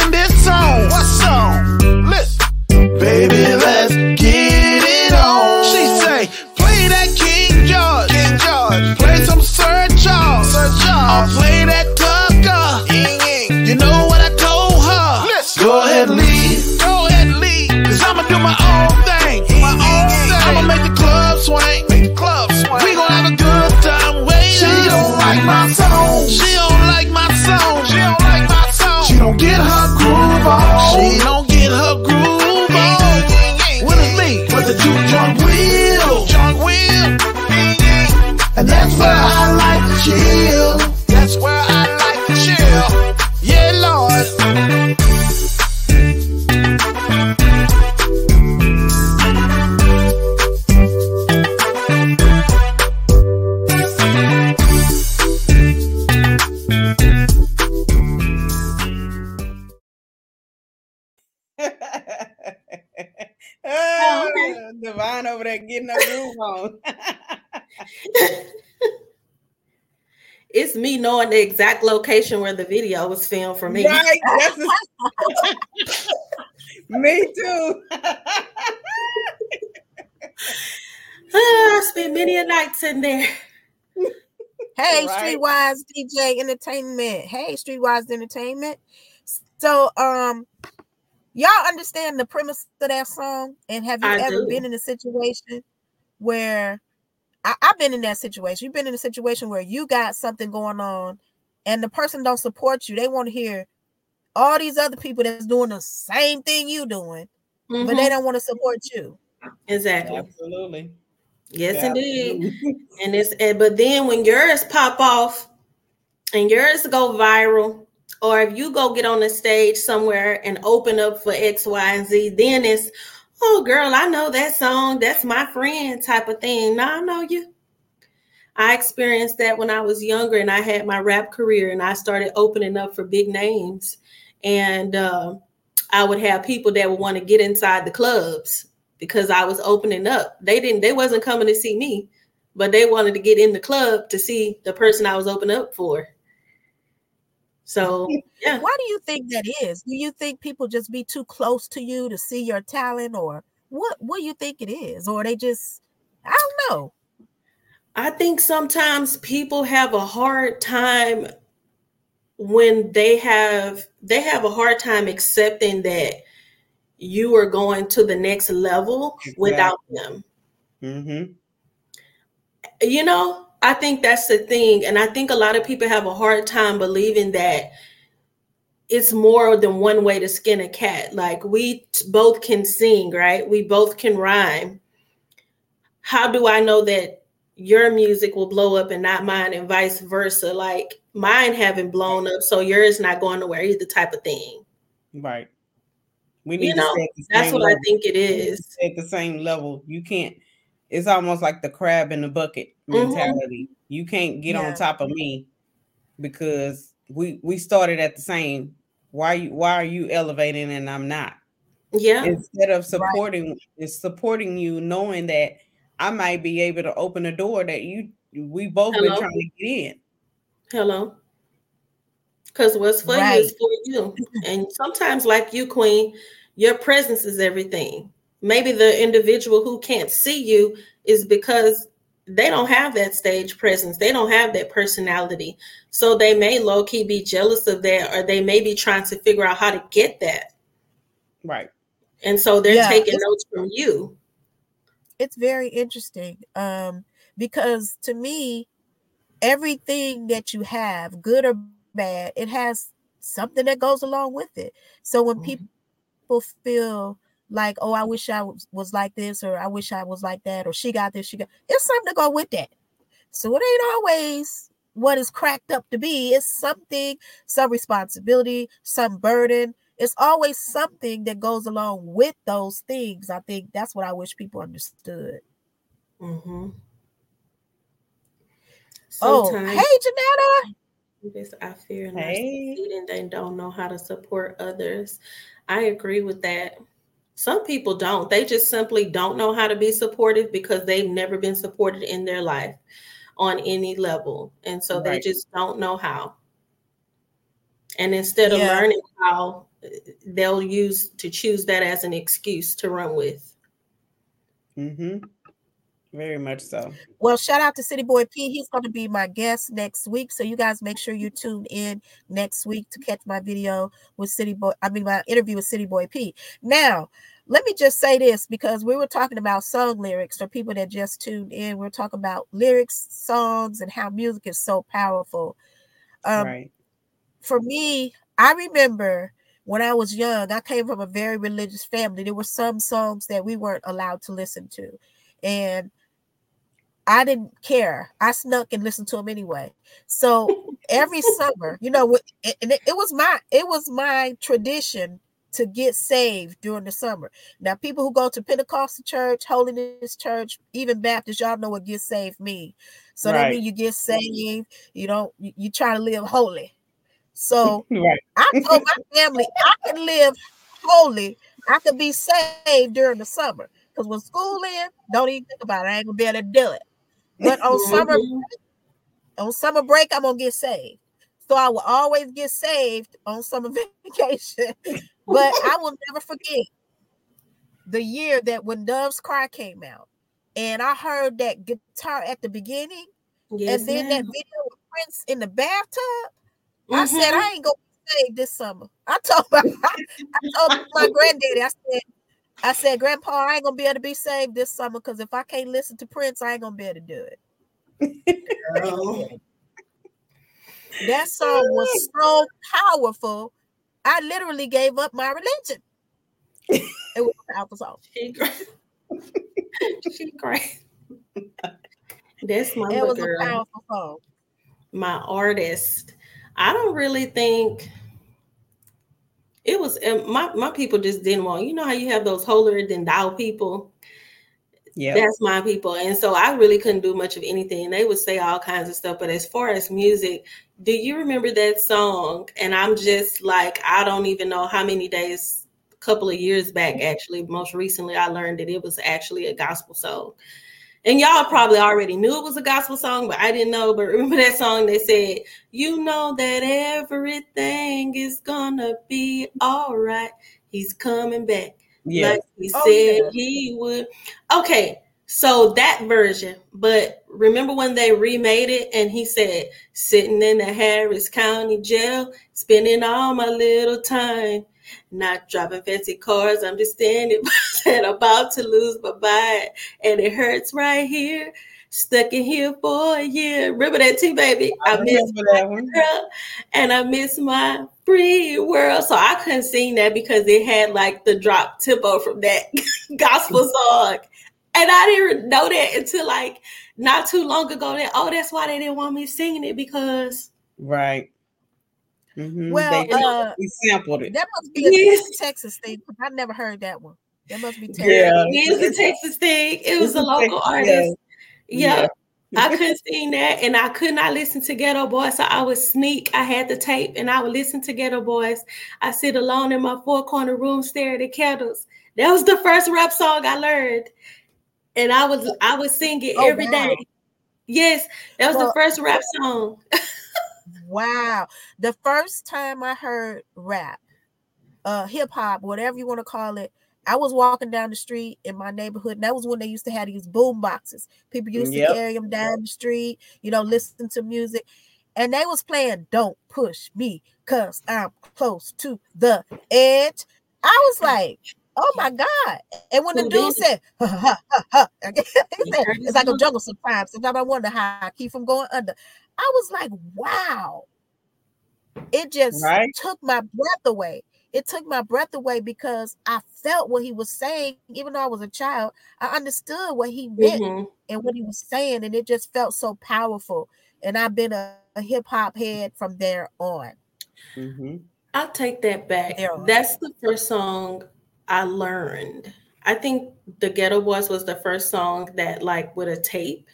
Divine over there getting her groove on. it's me knowing the exact location where the video was filmed for me. Right. A- me too. I spent many a nights in there. Hey, right. Streetwise DJ Entertainment. Hey, Streetwise Entertainment. So, um, y'all understand the premise of that song? And have you I ever do. been in a situation where I, have been in that situation? You've been in a situation where you got something going on, and the person don't support you. They want to hear all these other people that's doing the same thing you doing, mm-hmm. but they mm-hmm. don't want to support you. Exactly. Absolutely. Yes, yeah, indeed. and it's but then when yours pop off and yours go viral, or if you go get on the stage somewhere and open up for X, Y, and Z, then it's oh girl, I know that song. That's my friend type of thing. No, I know you. I experienced that when I was younger and I had my rap career and I started opening up for big names. And uh, I would have people that would want to get inside the clubs because I was opening up. They didn't, they wasn't coming to see me, but they wanted to get in the club to see the person I was opening up for. So, yeah. Why do you think that is? Do you think people just be too close to you to see your talent or what what do you think it is? Or they just I don't know. I think sometimes people have a hard time when they have they have a hard time accepting that you are going to the next level exactly. without them. Mm-hmm. You know, I think that's the thing. And I think a lot of people have a hard time believing that it's more than one way to skin a cat. Like we both can sing, right? We both can rhyme. How do I know that your music will blow up and not mine, and vice versa? Like mine haven't blown up, so yours not going nowhere either, type of thing. Right. We need you know, that's what level. I think it is. At the same level, you can't. It's almost like the crab in the bucket mm-hmm. mentality. Mm-hmm. You can't get yeah. on top of me because we we started at the same. Why you why are you elevating and I'm not? Yeah. Instead of supporting, right. is supporting you, knowing that I might be able to open a door that you we both Hello? been trying to get in. Hello. Because what's for right. you is for you. And sometimes, like you, Queen, your presence is everything. Maybe the individual who can't see you is because they don't have that stage presence. They don't have that personality. So they may low key be jealous of that, or they may be trying to figure out how to get that. Right. And so they're yeah, taking notes from you. It's very interesting um, because to me, everything that you have, good or bad, it has something that goes along with it. So when mm-hmm. people feel like, oh, I wish I was, was like this, or I wish I was like that, or she got this, she got it's something to go with that. So it ain't always what is cracked up to be. It's something, some responsibility, some burden. It's always something that goes along with those things. I think that's what I wish people understood. Mm-hmm. Oh, hey, Janetta. This I fear hey. and they don't know how to support others. I agree with that. Some people don't. They just simply don't know how to be supportive because they've never been supported in their life on any level. And so right. they just don't know how. And instead of yeah. learning how, they'll use to choose that as an excuse to run with. Mm-hmm. Very much so. Well, shout out to City Boy P. He's going to be my guest next week. So you guys make sure you tune in next week to catch my video with City Boy. I mean, my interview with City Boy P. Now, let me just say this because we were talking about song lyrics for people that just tuned in. We're talking about lyrics, songs, and how music is so powerful. Um, right. For me, I remember when I was young, I came from a very religious family. There were some songs that we weren't allowed to listen to. And I didn't care. I snuck and listened to them anyway. So every summer, you know, it, it, it was my it was my tradition to get saved during the summer. Now, people who go to Pentecostal church, Holiness Church, even Baptist, y'all know what get saved mean. So right. that means you get saved. You don't. You, you try to live holy. So right. I told my family I can live holy. I could be saved during the summer. Because when school in, don't even think about it. I ain't gonna be able to do it. But on summer on summer break, I'm gonna get saved. So I will always get saved on summer vacation. but I will never forget the year that when Dove's Cry came out, and I heard that guitar at the beginning, yes, and then ma'am. that video with Prince in the bathtub. Mm-hmm. I said, I ain't gonna be this summer. I told my I told my granddaddy, I said, I said, Grandpa, I ain't gonna be able to be saved this summer because if I can't listen to Prince, I ain't gonna be able to do it. that song was so powerful. I literally gave up my religion. It was a powerful song. She great. That's my it was girl. a powerful song. My artist I don't really think it was um, my my people just didn't want. You know how you have those holier than thou people. Yeah, that's my people, and so I really couldn't do much of anything. They would say all kinds of stuff, but as far as music, do you remember that song? And I'm just like, I don't even know how many days, a couple of years back, actually, most recently, I learned that it was actually a gospel song. And y'all probably already knew it was a gospel song, but I didn't know. But remember that song they said, You know that everything is gonna be all right. He's coming back. Yeah. Like he oh, said yeah. he would. Okay, so that version, but remember when they remade it and he said, sitting in the Harris County jail, spending all my little time not driving fancy cars. I'm just standing and about to lose my mind, and it hurts right here. Stuck in here for a year. Remember that too, baby? I, I miss that one. Girl, and I miss my free world. So I couldn't sing that because it had like the drop tempo from that gospel song. And I didn't know that until like not too long ago that oh that's why they didn't want me singing it because right Mm-hmm. Well, they, uh, we sampled it. That must be a yes. Texas thing. I never heard that one. That must be Texas. Yeah, it was a Texas thing. It was a local artist. Yeah. yeah. I couldn't sing that, and I could not listen to Geto Boys, so I would sneak. I had the tape, and I would listen to Geto Boys. I sit alone in my four corner room, staring at the candles. That was the first rap song I learned, and I was I would sing it oh, every wow. day. Yes, that was well, the first rap song. Wow. The first time I heard rap, uh, hip hop, whatever you want to call it, I was walking down the street in my neighborhood, and that was when they used to have these boom boxes. People used yep. to carry them down the street, you know, listen to music. And they was playing Don't Push Me Cause I'm close to the edge. I was like, oh my God. And when the dude said, ha, ha, ha, ha, it's like a jungle sometimes. Sometimes I wonder how I keep from going under. I was like, wow. It just right? took my breath away. It took my breath away because I felt what he was saying, even though I was a child. I understood what he meant mm-hmm. and what he was saying, and it just felt so powerful. And I've been a, a hip hop head from there on. Mm-hmm. I'll take that back. That's the first song I learned. I think the Geto Boys was the first song that, like, with a tape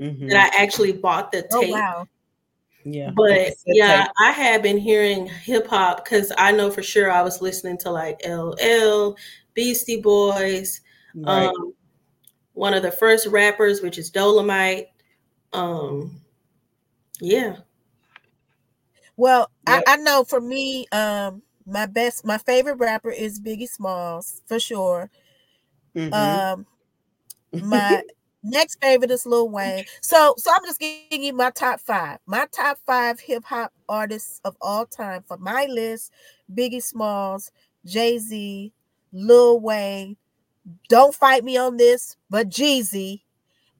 mm-hmm. that I actually bought the oh, tape. Oh, wow. Yeah. But yeah, tape. I have been hearing hip hop because I know for sure I was listening to like LL, Beastie Boys, right. um, one of the first rappers, which is Dolomite. Um, yeah. Well, yep. I, I know for me, um, my best, my favorite rapper is Biggie Smalls for sure. Mm-hmm. Um, my Next favorite is Lil Wayne. So, so I'm just giving you my top five. My top five hip hop artists of all time for my list: Biggie Smalls, Jay Z, Lil Wayne. Don't fight me on this, but Jeezy,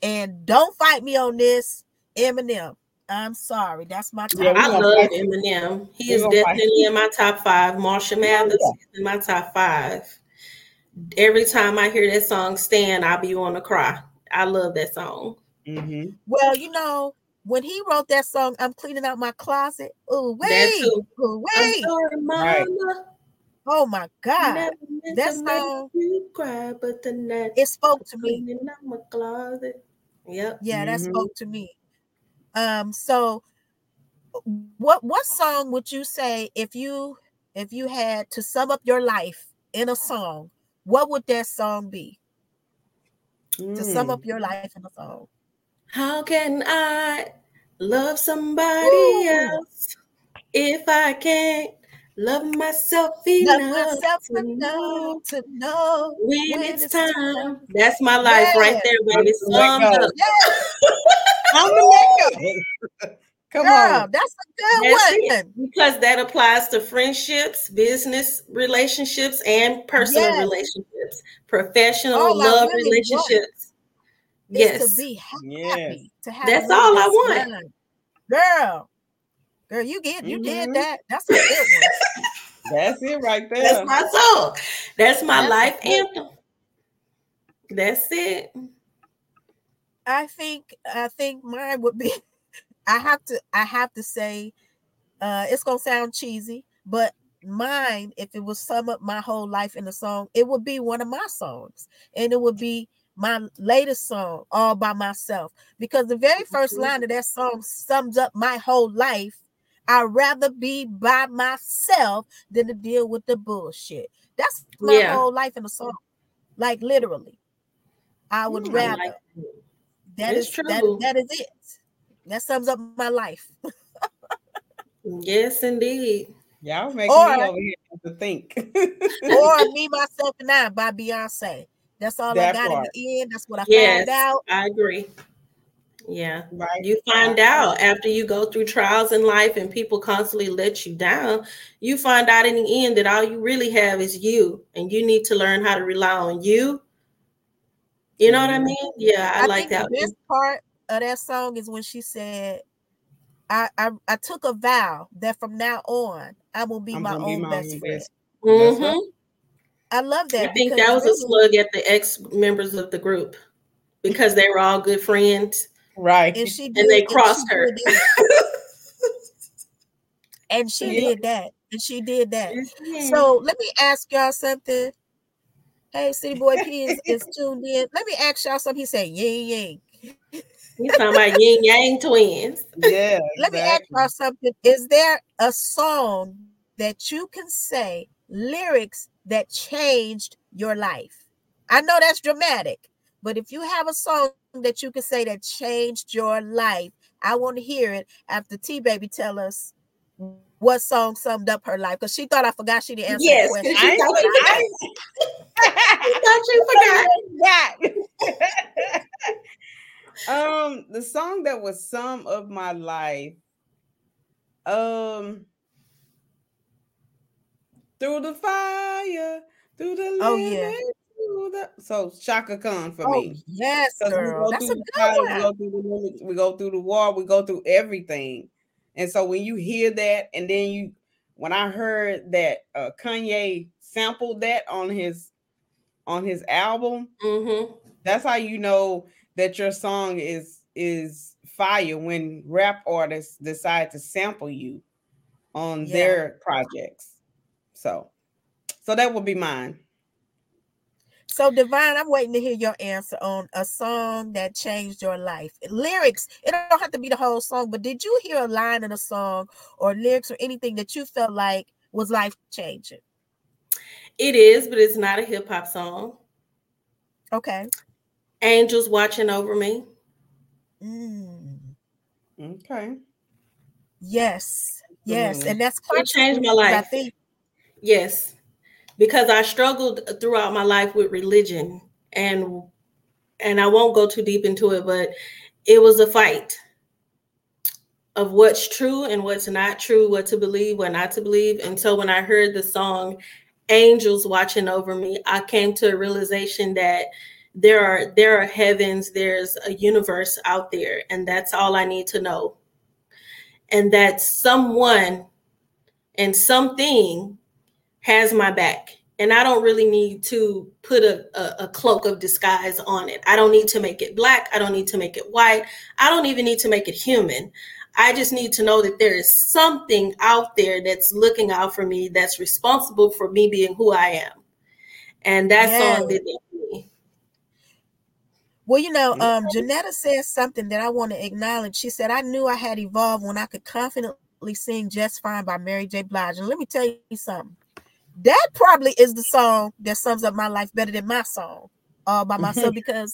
and don't fight me on this, Eminem. I'm sorry. That's my top. Yeah, I love Eminem. He is definitely in my top five. Marshall Mathers yeah. in my top five. Every time I hear that song "Stan," I'll be on to cry. I love that song. Mm-hmm. Well, you know, when he wrote that song, I'm cleaning out my closet. Oh wait, ooh, wait. Right. Oh my God, that song. Cry, but the night it spoke to me. Out my closet. Yep. Yeah, that mm-hmm. spoke to me. Um, so what what song would you say if you if you had to sum up your life in a song, what would that song be? Mm. To sum up mm. your life in a song. How can I love somebody Ooh. else if I can't love myself enough, love myself to, know, to know when, when it's, it's time. time. That's my life yeah. right there, baby. Summed up. Yeah. I'm the let Come Girl, on. That's a good that's one. It. Because that applies to friendships, business relationships, and personal yes. relationships, professional all love really relationships. Yes. To be happy. Yes. To have that's all I want. Fun. Girl. Girl, you get you mm-hmm. did that. That's a good one. that's it right there. That's my song. That's my that's life anthem. That's it. I think I think mine would be I have to I have to say uh it's gonna sound cheesy, but mine, if it was sum up my whole life in a song, it would be one of my songs, and it would be my latest song, All by Myself. Because the very first line of that song sums up my whole life. I'd rather be by myself than to deal with the bullshit. That's my yeah. whole life in a song. Like literally. I would mm, rather. I like that it's is true. That, that is it. That sums up my life. yes, indeed. Y'all making or, me over here to think. or Me, Myself, and I by Beyonce. That's all that I got part. in the end. That's what I yes, found out. I agree. Yeah. Right. You find out after you go through trials in life and people constantly let you down, you find out in the end that all you really have is you and you need to learn how to rely on you you know what I mm-hmm. mean? Yeah, I, I like that. The best part of that song is when she said, I, I, I took a vow that from now on I will be, my own, be my best own friend. Mm-hmm. I love that. I think that was really, a slug at the ex members of the group because they were all good friends. Right. And she did, and they crossed and her. and she yeah. did that. And she did that. Yeah. So let me ask y'all something. Hey, City Boy P is, is tuned in. Let me ask y'all something. He said, Yin Yang. He's talking about Yin Yang twins. Yeah. Let me ask y'all something. Is there a song that you can say lyrics that changed your life? I know that's dramatic, but if you have a song that you can say that changed your life, I want to hear it after T Baby tell us what song summed up her life because she thought I forgot she didn't answer yes, the question. I, I, thought you forgot. Um, the song that was some of my life. Um, through the fire, through the oh yeah. The, so Chaka Khan for oh, me. Yes, girl. That's a good fire, one. We go, through the, we go through the war, we go through everything. And so when you hear that, and then you, when I heard that uh, Kanye sampled that on his on his album, mm-hmm. that's how you know that your song is is fire when rap artists decide to sample you on yeah. their projects. So, so that would be mine. So, Divine, I'm waiting to hear your answer on a song that changed your life. Lyrics, it don't have to be the whole song, but did you hear a line in a song or lyrics or anything that you felt like was life changing? It is, but it's not a hip hop song. Okay. Angels watching over me. Mm. Okay. Yes. Yes. Mm. And that's it changed my life. I think. Yes because I struggled throughout my life with religion and and I won't go too deep into it, but it was a fight of what's true and what's not true, what to believe, what not to believe. And so when I heard the song Angels Watching Over Me, I came to a realization that there are there are heavens, there's a universe out there, and that's all I need to know. and that someone and something has my back and I don't really need to put a, a, a, cloak of disguise on it. I don't need to make it black. I don't need to make it white. I don't even need to make it human. I just need to know that there is something out there that's looking out for me, that's responsible for me being who I am. And that's yes. song did that for me. Well, you know, um, Janetta says something that I want to acknowledge. She said, I knew I had evolved when I could confidently sing Just Fine by Mary J. Blige. And let me tell you something that probably is the song that sums up my life better than my song all by myself because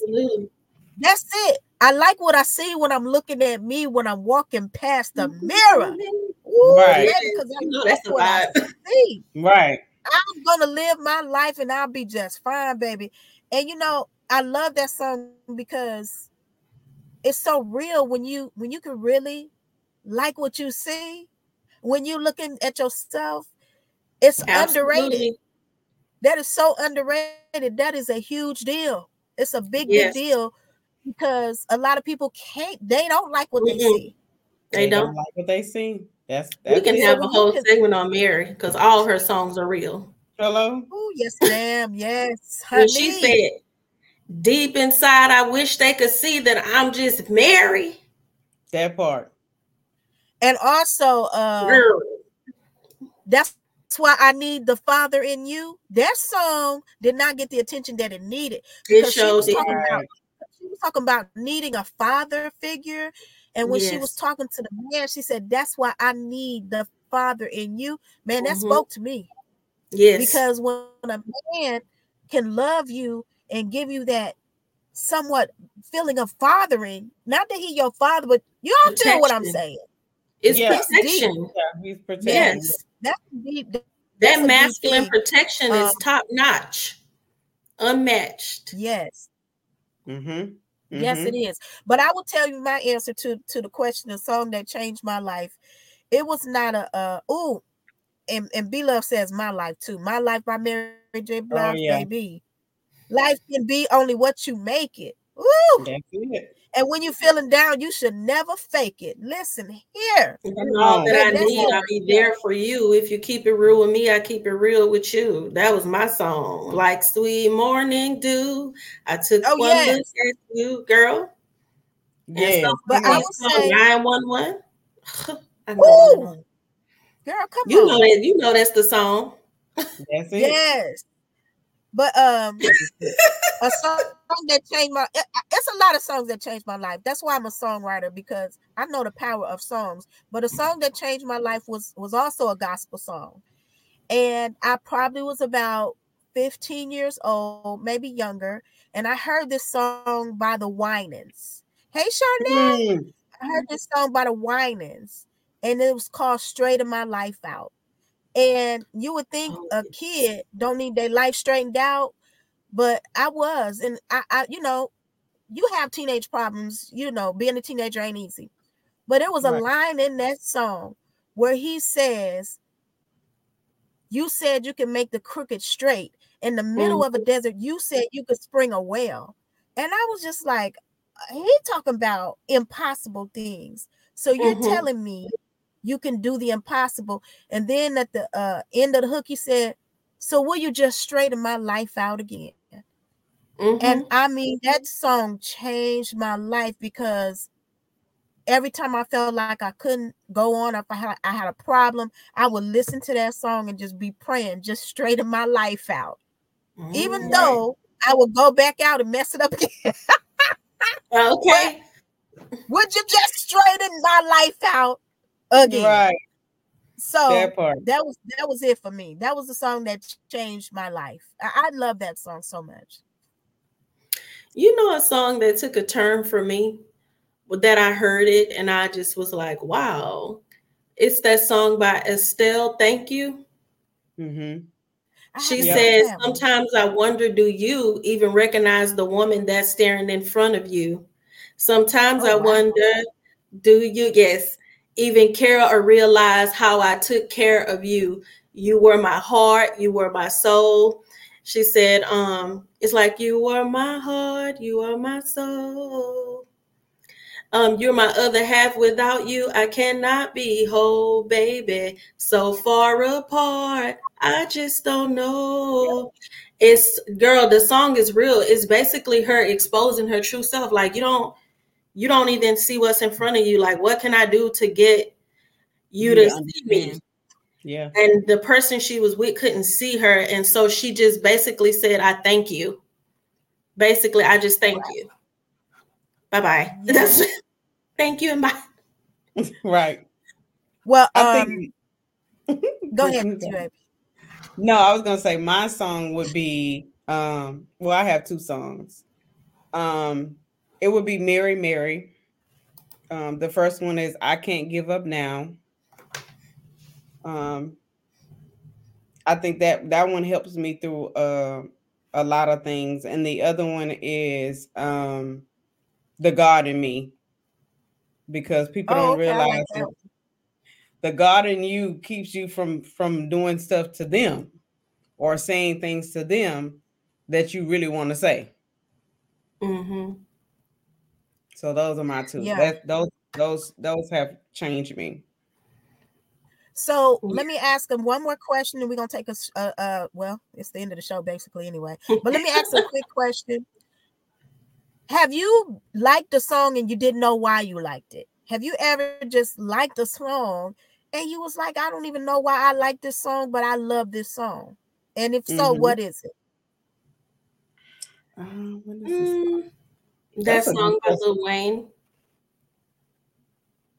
that's it. I like what I see when I'm looking at me when I'm walking past the mirror. Ooh, right. Because I know that's what I see. Right. I'm gonna live my life and I'll be just fine, baby. And you know, I love that song because it's so real when you when you can really like what you see when you're looking at yourself it's Absolutely. underrated. That is so underrated. That is a huge deal. It's a big, yes. big deal because a lot of people can't, they don't like what mm-hmm. they see. They, they don't. don't. like what they see. That's, that's we can have a whole segment on Mary because all her songs are real. Hello. Oh yes, ma'am. Yes. Honey. When she said, "Deep inside, I wish they could see that I'm just Mary." That part. And also, uh, that's that's why I need the Father in you. That song did not get the attention that it needed. It shows she was, talking about, she was talking about needing a father figure. And when yes. she was talking to the man, she said, That's why I need the Father in you. Man, that mm-hmm. spoke to me. Yes. Because when a man can love you and give you that somewhat feeling of fathering, not that he your father, but you all feel what I'm saying. It's protection. Yeah, he's protecting. Yes. That's deep. That's that masculine protection um, is top notch, unmatched. Yes. Mm-hmm. Mm-hmm. Yes, it is. But I will tell you my answer to to the question, the song that changed my life. It was not a uh ooh, and and B Love says my life too. My life by Mary J. Blige, oh, yeah. baby. Life can be only what you make it. Ooh. That's it. And when you're feeling down, you should never fake it. Listen here. all that I need, I'll be there for you. If you keep it real with me, I keep it real with you. That was my song. Like sweet morning dew. I took oh, one yes. look at you, girl. Yeah, but I was saying 911. Ooh, girl, come you on. know that you know that's the song. That's it. Yes. But um, a song that changed my it's a lot of songs that changed my life. That's why I'm a songwriter because I know the power of songs. But a song that changed my life was was also a gospel song, and I probably was about 15 years old, maybe younger, and I heard this song by the Winans. Hey, Charnay, mm. I heard this song by the Winans, and it was called "Straighten My Life Out." And you would think oh, a kid don't need their life straightened out, but I was, and I, I, you know, you have teenage problems. You know, being a teenager ain't easy. But there was a right. line in that song where he says, "You said you can make the crooked straight in the middle mm-hmm. of a desert. You said you could spring a well." And I was just like, he talking about impossible things. So you're mm-hmm. telling me you can do the impossible. And then at the uh, end of the hook, he said, So will you just straighten my life out again? Mm-hmm. And I mean, that song changed my life because every time I felt like I couldn't go on, if I had, I had a problem, I would listen to that song and just be praying, just straighten my life out. Mm-hmm. Even though I would go back out and mess it up again. okay. Would you just straighten my life out again. Right. So that, that, was that was it for me. That was the song that changed my life. I, I love that song so much. You know a song that took a turn for me that I heard it and I just was like, wow. It's that song by Estelle, Thank You. Mm-hmm. She says, Sometimes I wonder, do you even recognize the woman that's staring in front of you? Sometimes oh, I wow. wonder, do you? Yes even care or realize how I took care of you. You were my heart, you were my soul. She said, um, it's like you were my heart, you are my soul. Um, you're my other half. Without you, I cannot be whole, baby. So far apart, I just don't know. It's girl. The song is real. It's basically her exposing her true self. Like you don't, you don't even see what's in front of you. Like what can I do to get you to see me? Yeah. And the person she was with couldn't see her, and so she just basically said, "I thank you." Basically, I just thank you. Bye bye. That's thank you and bye. Right. Well, I um, think go ahead, baby. No, I was gonna say my song would be um well, I have two songs. Um it would be Mary Mary. Um the first one is I Can't Give Up Now. Um I think that that one helps me through uh, a lot of things and the other one is um the God in me because people Oh, don't realize the God in you keeps you from from doing stuff to them or saying things to them that you really want to say. Mm-hmm. So those are my two. Yeah. That those those those have changed me. So let me ask him one more question, and we're gonna take a Uh, uh, well, it's the end of the show, basically, anyway. But let me ask a quick question: Have you liked the song and you didn't know why you liked it? Have you ever just liked a song and you was like, I don't even know why I like this song, but I love this song? And if so, Mhm. what is it? Um, that That's a good song by. Lil Wayne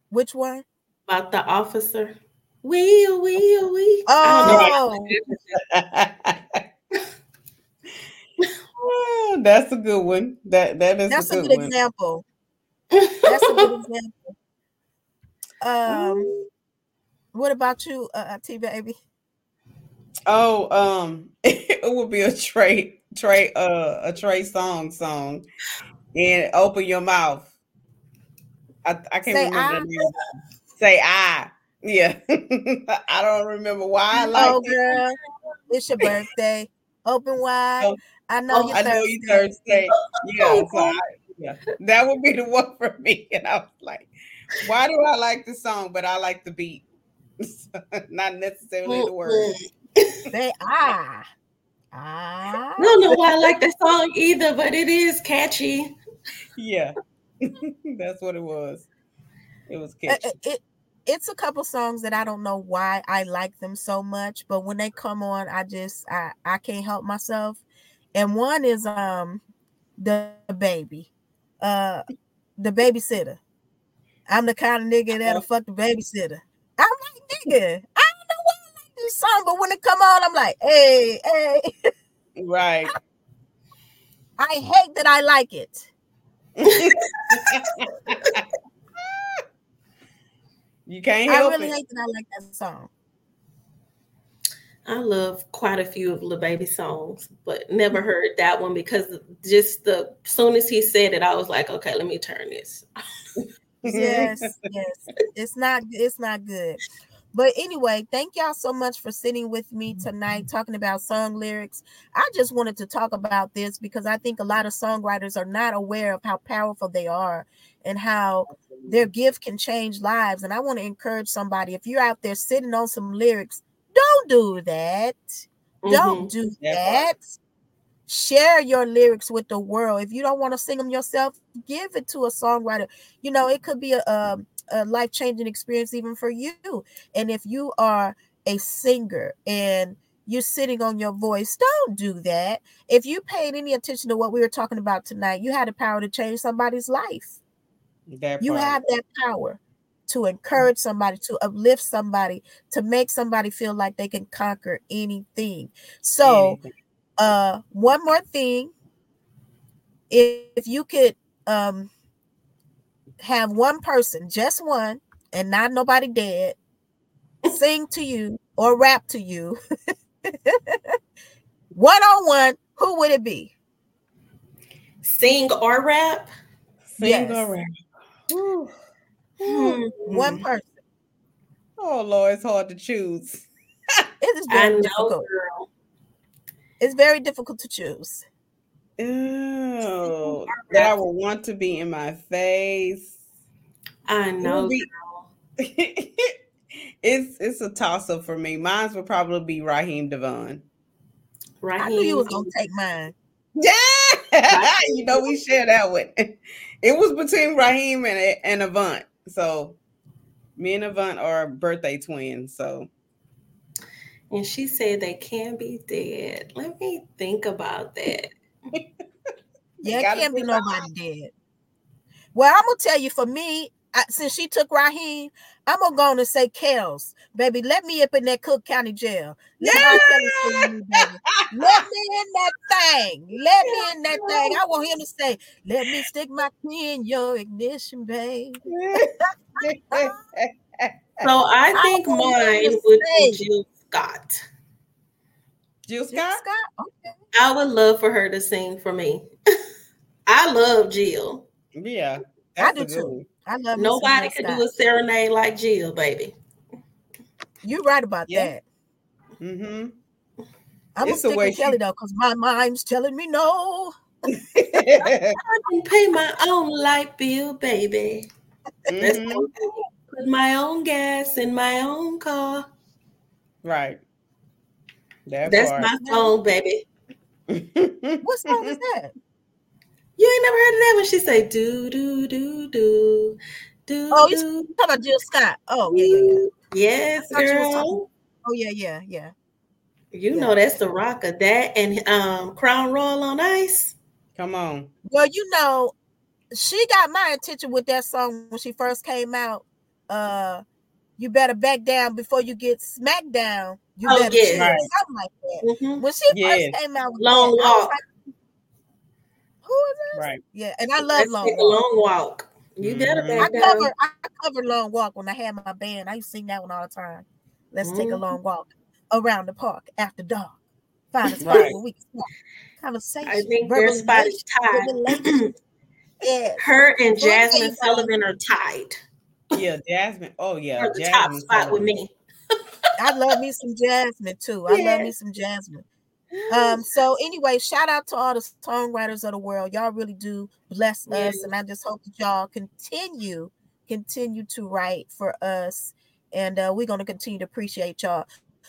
Which one? about the officer. We, we, we. I don't know. Oh, that's a good one. That that is that's a a good, good one. example. That's a good example. Um, what about you, uh, uh, T baby? Oh, um, it would be a Trey Trey uh a Trey Songz song, and open your mouth. I I can't Say remember I. the name. Say I. Yeah, I don't remember why I like Oh, it. girl, it's your birthday. Open wide. Oh, I know oh, you're I know you Thursday. Yeah, so I, yeah, that would be the one for me. And I was like, why do I like the song, but I like the beat, not necessarily the words. Say ah. Ah. I don't know why I like that song either, but it is catchy. Yeah, that's what it was. It was catchy. It, it- it's a couple songs that I don't know why I like them so much, but when they come on, I just I I can't help myself. And one is um the baby, uh the babysitter. I'm the kind of nigga that'll fuck the babysitter. I'm like nigga. I don't know why I like this song, but when it come on, I'm like, hey, hey. Right. I hate that I like it. You can't I really it. hate that I like that song. I love quite a few of Lil Baby songs, but never heard that one because just the soon as he said it, I was like, okay, let me turn this. yes, yes. It's not it's not good. But anyway, thank y'all so much for sitting with me tonight talking about song lyrics. I just wanted to talk about this because I think a lot of songwriters are not aware of how powerful they are and how their gift can change lives. And I want to encourage somebody if you're out there sitting on some lyrics, don't do that. Don't mm-hmm. do That that. Share your lyrics with the world. If you don't want to sing them yourself, give it to a songwriter. You know, it could be a, a, a life changing experience even for you. And if you are a singer and you're sitting on your voice, don't do that. If you paid any attention to what we were talking about tonight, you had the power to change somebody's life. That You part. have that power to encourage somebody, to uplift somebody, to make somebody feel like they can conquer anything. So, uh one more thing if, if you could um have one person just one and not nobody dead sing to you or rap to you one on one who would it be Sing or rap? Sing yes. or rap. Whew. Hmm. one person Oh Lord, it's hard to choose. it is I very know, difficult girl. it's very difficult to choose Ew. That I would want to be in my face. I know. Be, it's it's a toss up for me. Mine's would probably be Raheem DeVaughn. Raheem. I knew you was gonna take mine. Yeah, you know we share that one. It was between Raheem and and Avant. So me and Avant are birthday twins. So and she said they can be dead. Let me think about that. yeah, it can't be nobody dead. Well, I'm gonna tell you, for me, I, since she took Raheem, I'm gonna go on and say Kels, baby. Let me up in that Cook County jail. Let, yeah! me, let me in that thing. Let me in that thing. I want him to say, "Let me stick my key in your ignition, babe." so I think I mine would be Jill Scott. Jill Scott. Jill Scott? Okay. I would love for her to sing for me. I love Jill. Yeah, I do too. I love nobody could do a serenade like Jill, baby. You're right about yeah. that. Mm-hmm. I'm it's gonna stick with she... Kelly though, because my mind's telling me no. I can pay my own light bill, baby. Mm-hmm. Put my own gas in my own car. Right. That That's part. my song, baby. What song is that? You ain't never heard of that when she say do do do do do. Oh, you talking about Jill Scott? Oh yeah, yeah, yeah. Yes, girl. Oh yeah, yeah, yeah. You yeah. know that's the rock of That and um Crown Royal on Ice. Come on. Well, you know, she got my attention with that song when she first came out. Uh, you better back down before you get smacked down. You oh, better yes. right. something like that. Mm-hmm. When she yes. first came out, with long that, walk. Like, Who is this? Right. Yeah, and I love Let's long walk. long walk. You mm-hmm. better I cover I covered long walk when I had my band. I used to sing that one all the time. Let's mm-hmm. take a mm-hmm. long walk around the park after dark. Find a spot right. where we can talk. Conversation. I think their spot is tied. yeah. Her and Jazmine Sullivan are tied. Yeah, Jazmine. Oh yeah, the Jazmine top spot with me. I love me some Jazmine too. I yeah. love me some Jazmine. Um, so anyway, shout out to all the songwriters of the world. Y'all really do bless yeah. us, and I just hope that y'all continue, continue to write for us, and uh, we're gonna continue to appreciate y'all.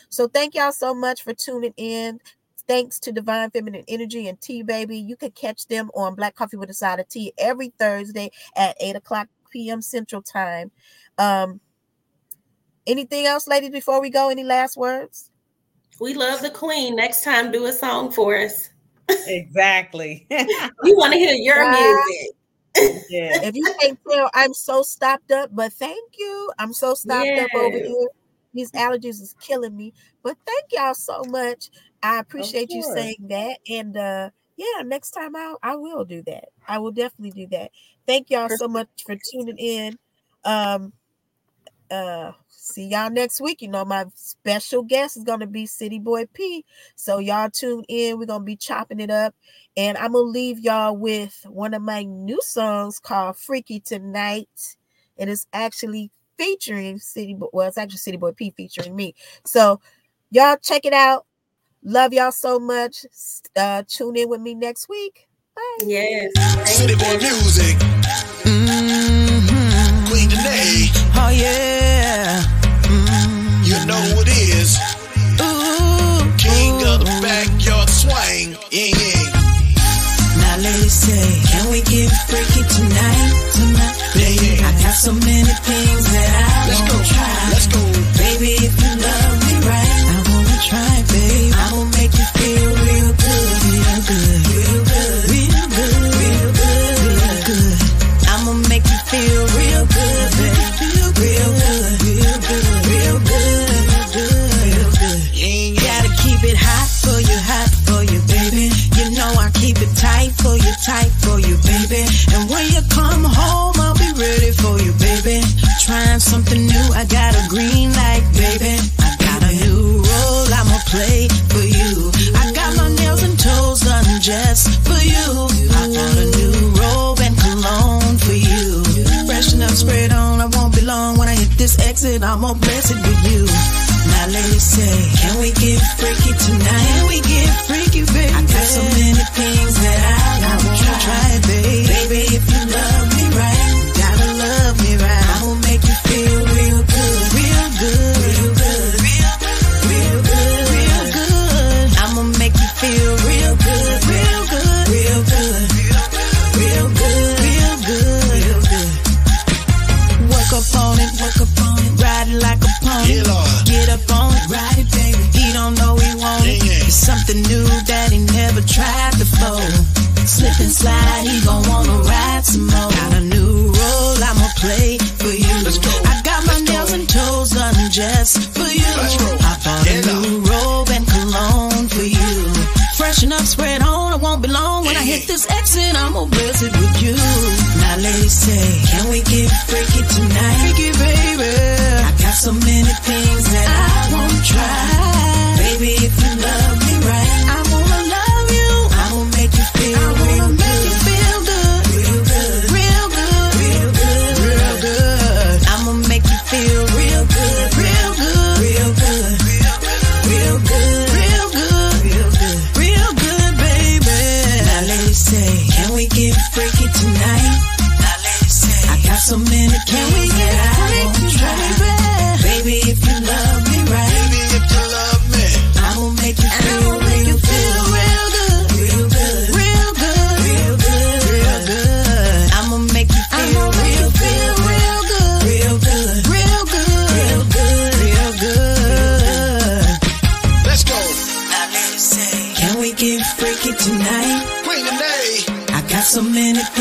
So thank y'all so much for tuning in. Thanks to Divine Feminine Energy and T Baby. You can catch them on Black Coffee with a Side of T every Thursday at 8 o'clock p.m. Central Time. Um, anything else, ladies, before we go? Any last words? We love the queen. Next time, do a song for us. Exactly. we want to hear your music. Yeah. If you can't tell, I'm so stopped up, but thank you. I'm so stopped yes. up over here. These allergies is killing me. But thank y'all so much. I appreciate you saying that. And uh yeah, next time out, I will do that. I will definitely do that. Thank y'all so much for tuning in. Um uh see y'all next week. You know, my special guest is gonna be City Boy P. So y'all tune in. We're gonna be chopping it up, and I'm gonna leave y'all with one of my new songs called Freaky Tonight. And It is actually featuring City Boy. Well, it's actually City Boy P featuring me. So y'all check it out. Love y'all so much. Uh, tune in with me next week. Bye. Yes. City Boy Music. Mm-hmm. Queen Danae. Oh yeah. Get freaky tonight? Tonight. Yeah. I got so many things that I Let's wanna go. try. Let's go. Baby, if you love me right, I wanna try, babe. I will make you feel real good, real good, tight for you, baby. And when you come home, I'll be ready for you, baby. Trying something new, I got a green light, baby. I got a new role, I'ma play for you. I got my nails and toes done just for you. I got a new robe and cologne for you. Freshen up, spread on, I won't be long when I hit this exit. I'm all blessed with you. Now ladies say, can we get freaky tonight? Can we get freaky, baby? I got so many things that I, try it, babe. Baby, if you love me right, gotta love me right. I'ma make you feel real good, real good, real good, real good, real good, real good. I'ma make you feel real good, real good, real good, real good, real good, real good. Work up on it, work up on it, ride it like a pony up on it. Ride it, baby. He don't know he want it. It's something new that he never tried before. Slip and slide, he gon' wanna ride some more. Got a new role, I'ma play for you. I got my Let's nails go. and toes done just for you. I bought yeah, a new no. robe and cologne for you. Freshen up, spread on, I won't be long. When I hit this exit, I'ma visit with you. Now ladies say, can we get free? I got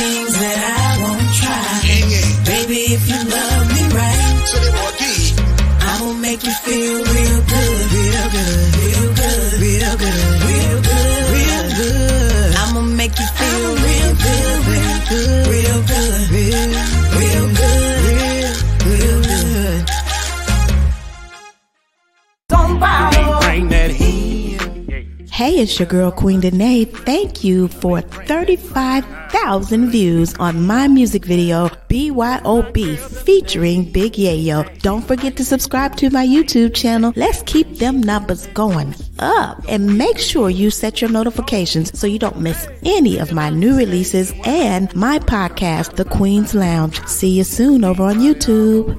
it's your girl Queen Danae. Thank you for 35,000 views on my music video BYOB featuring Big Yayo. Don't forget to subscribe to my YouTube channel. Let's keep them numbers going up and make sure you set your notifications so you don't miss any of my new releases and my podcast, The Queen's Lounge. See you soon over on YouTube.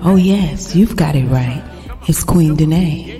Oh yes, you've got it right. It's Queen Danae.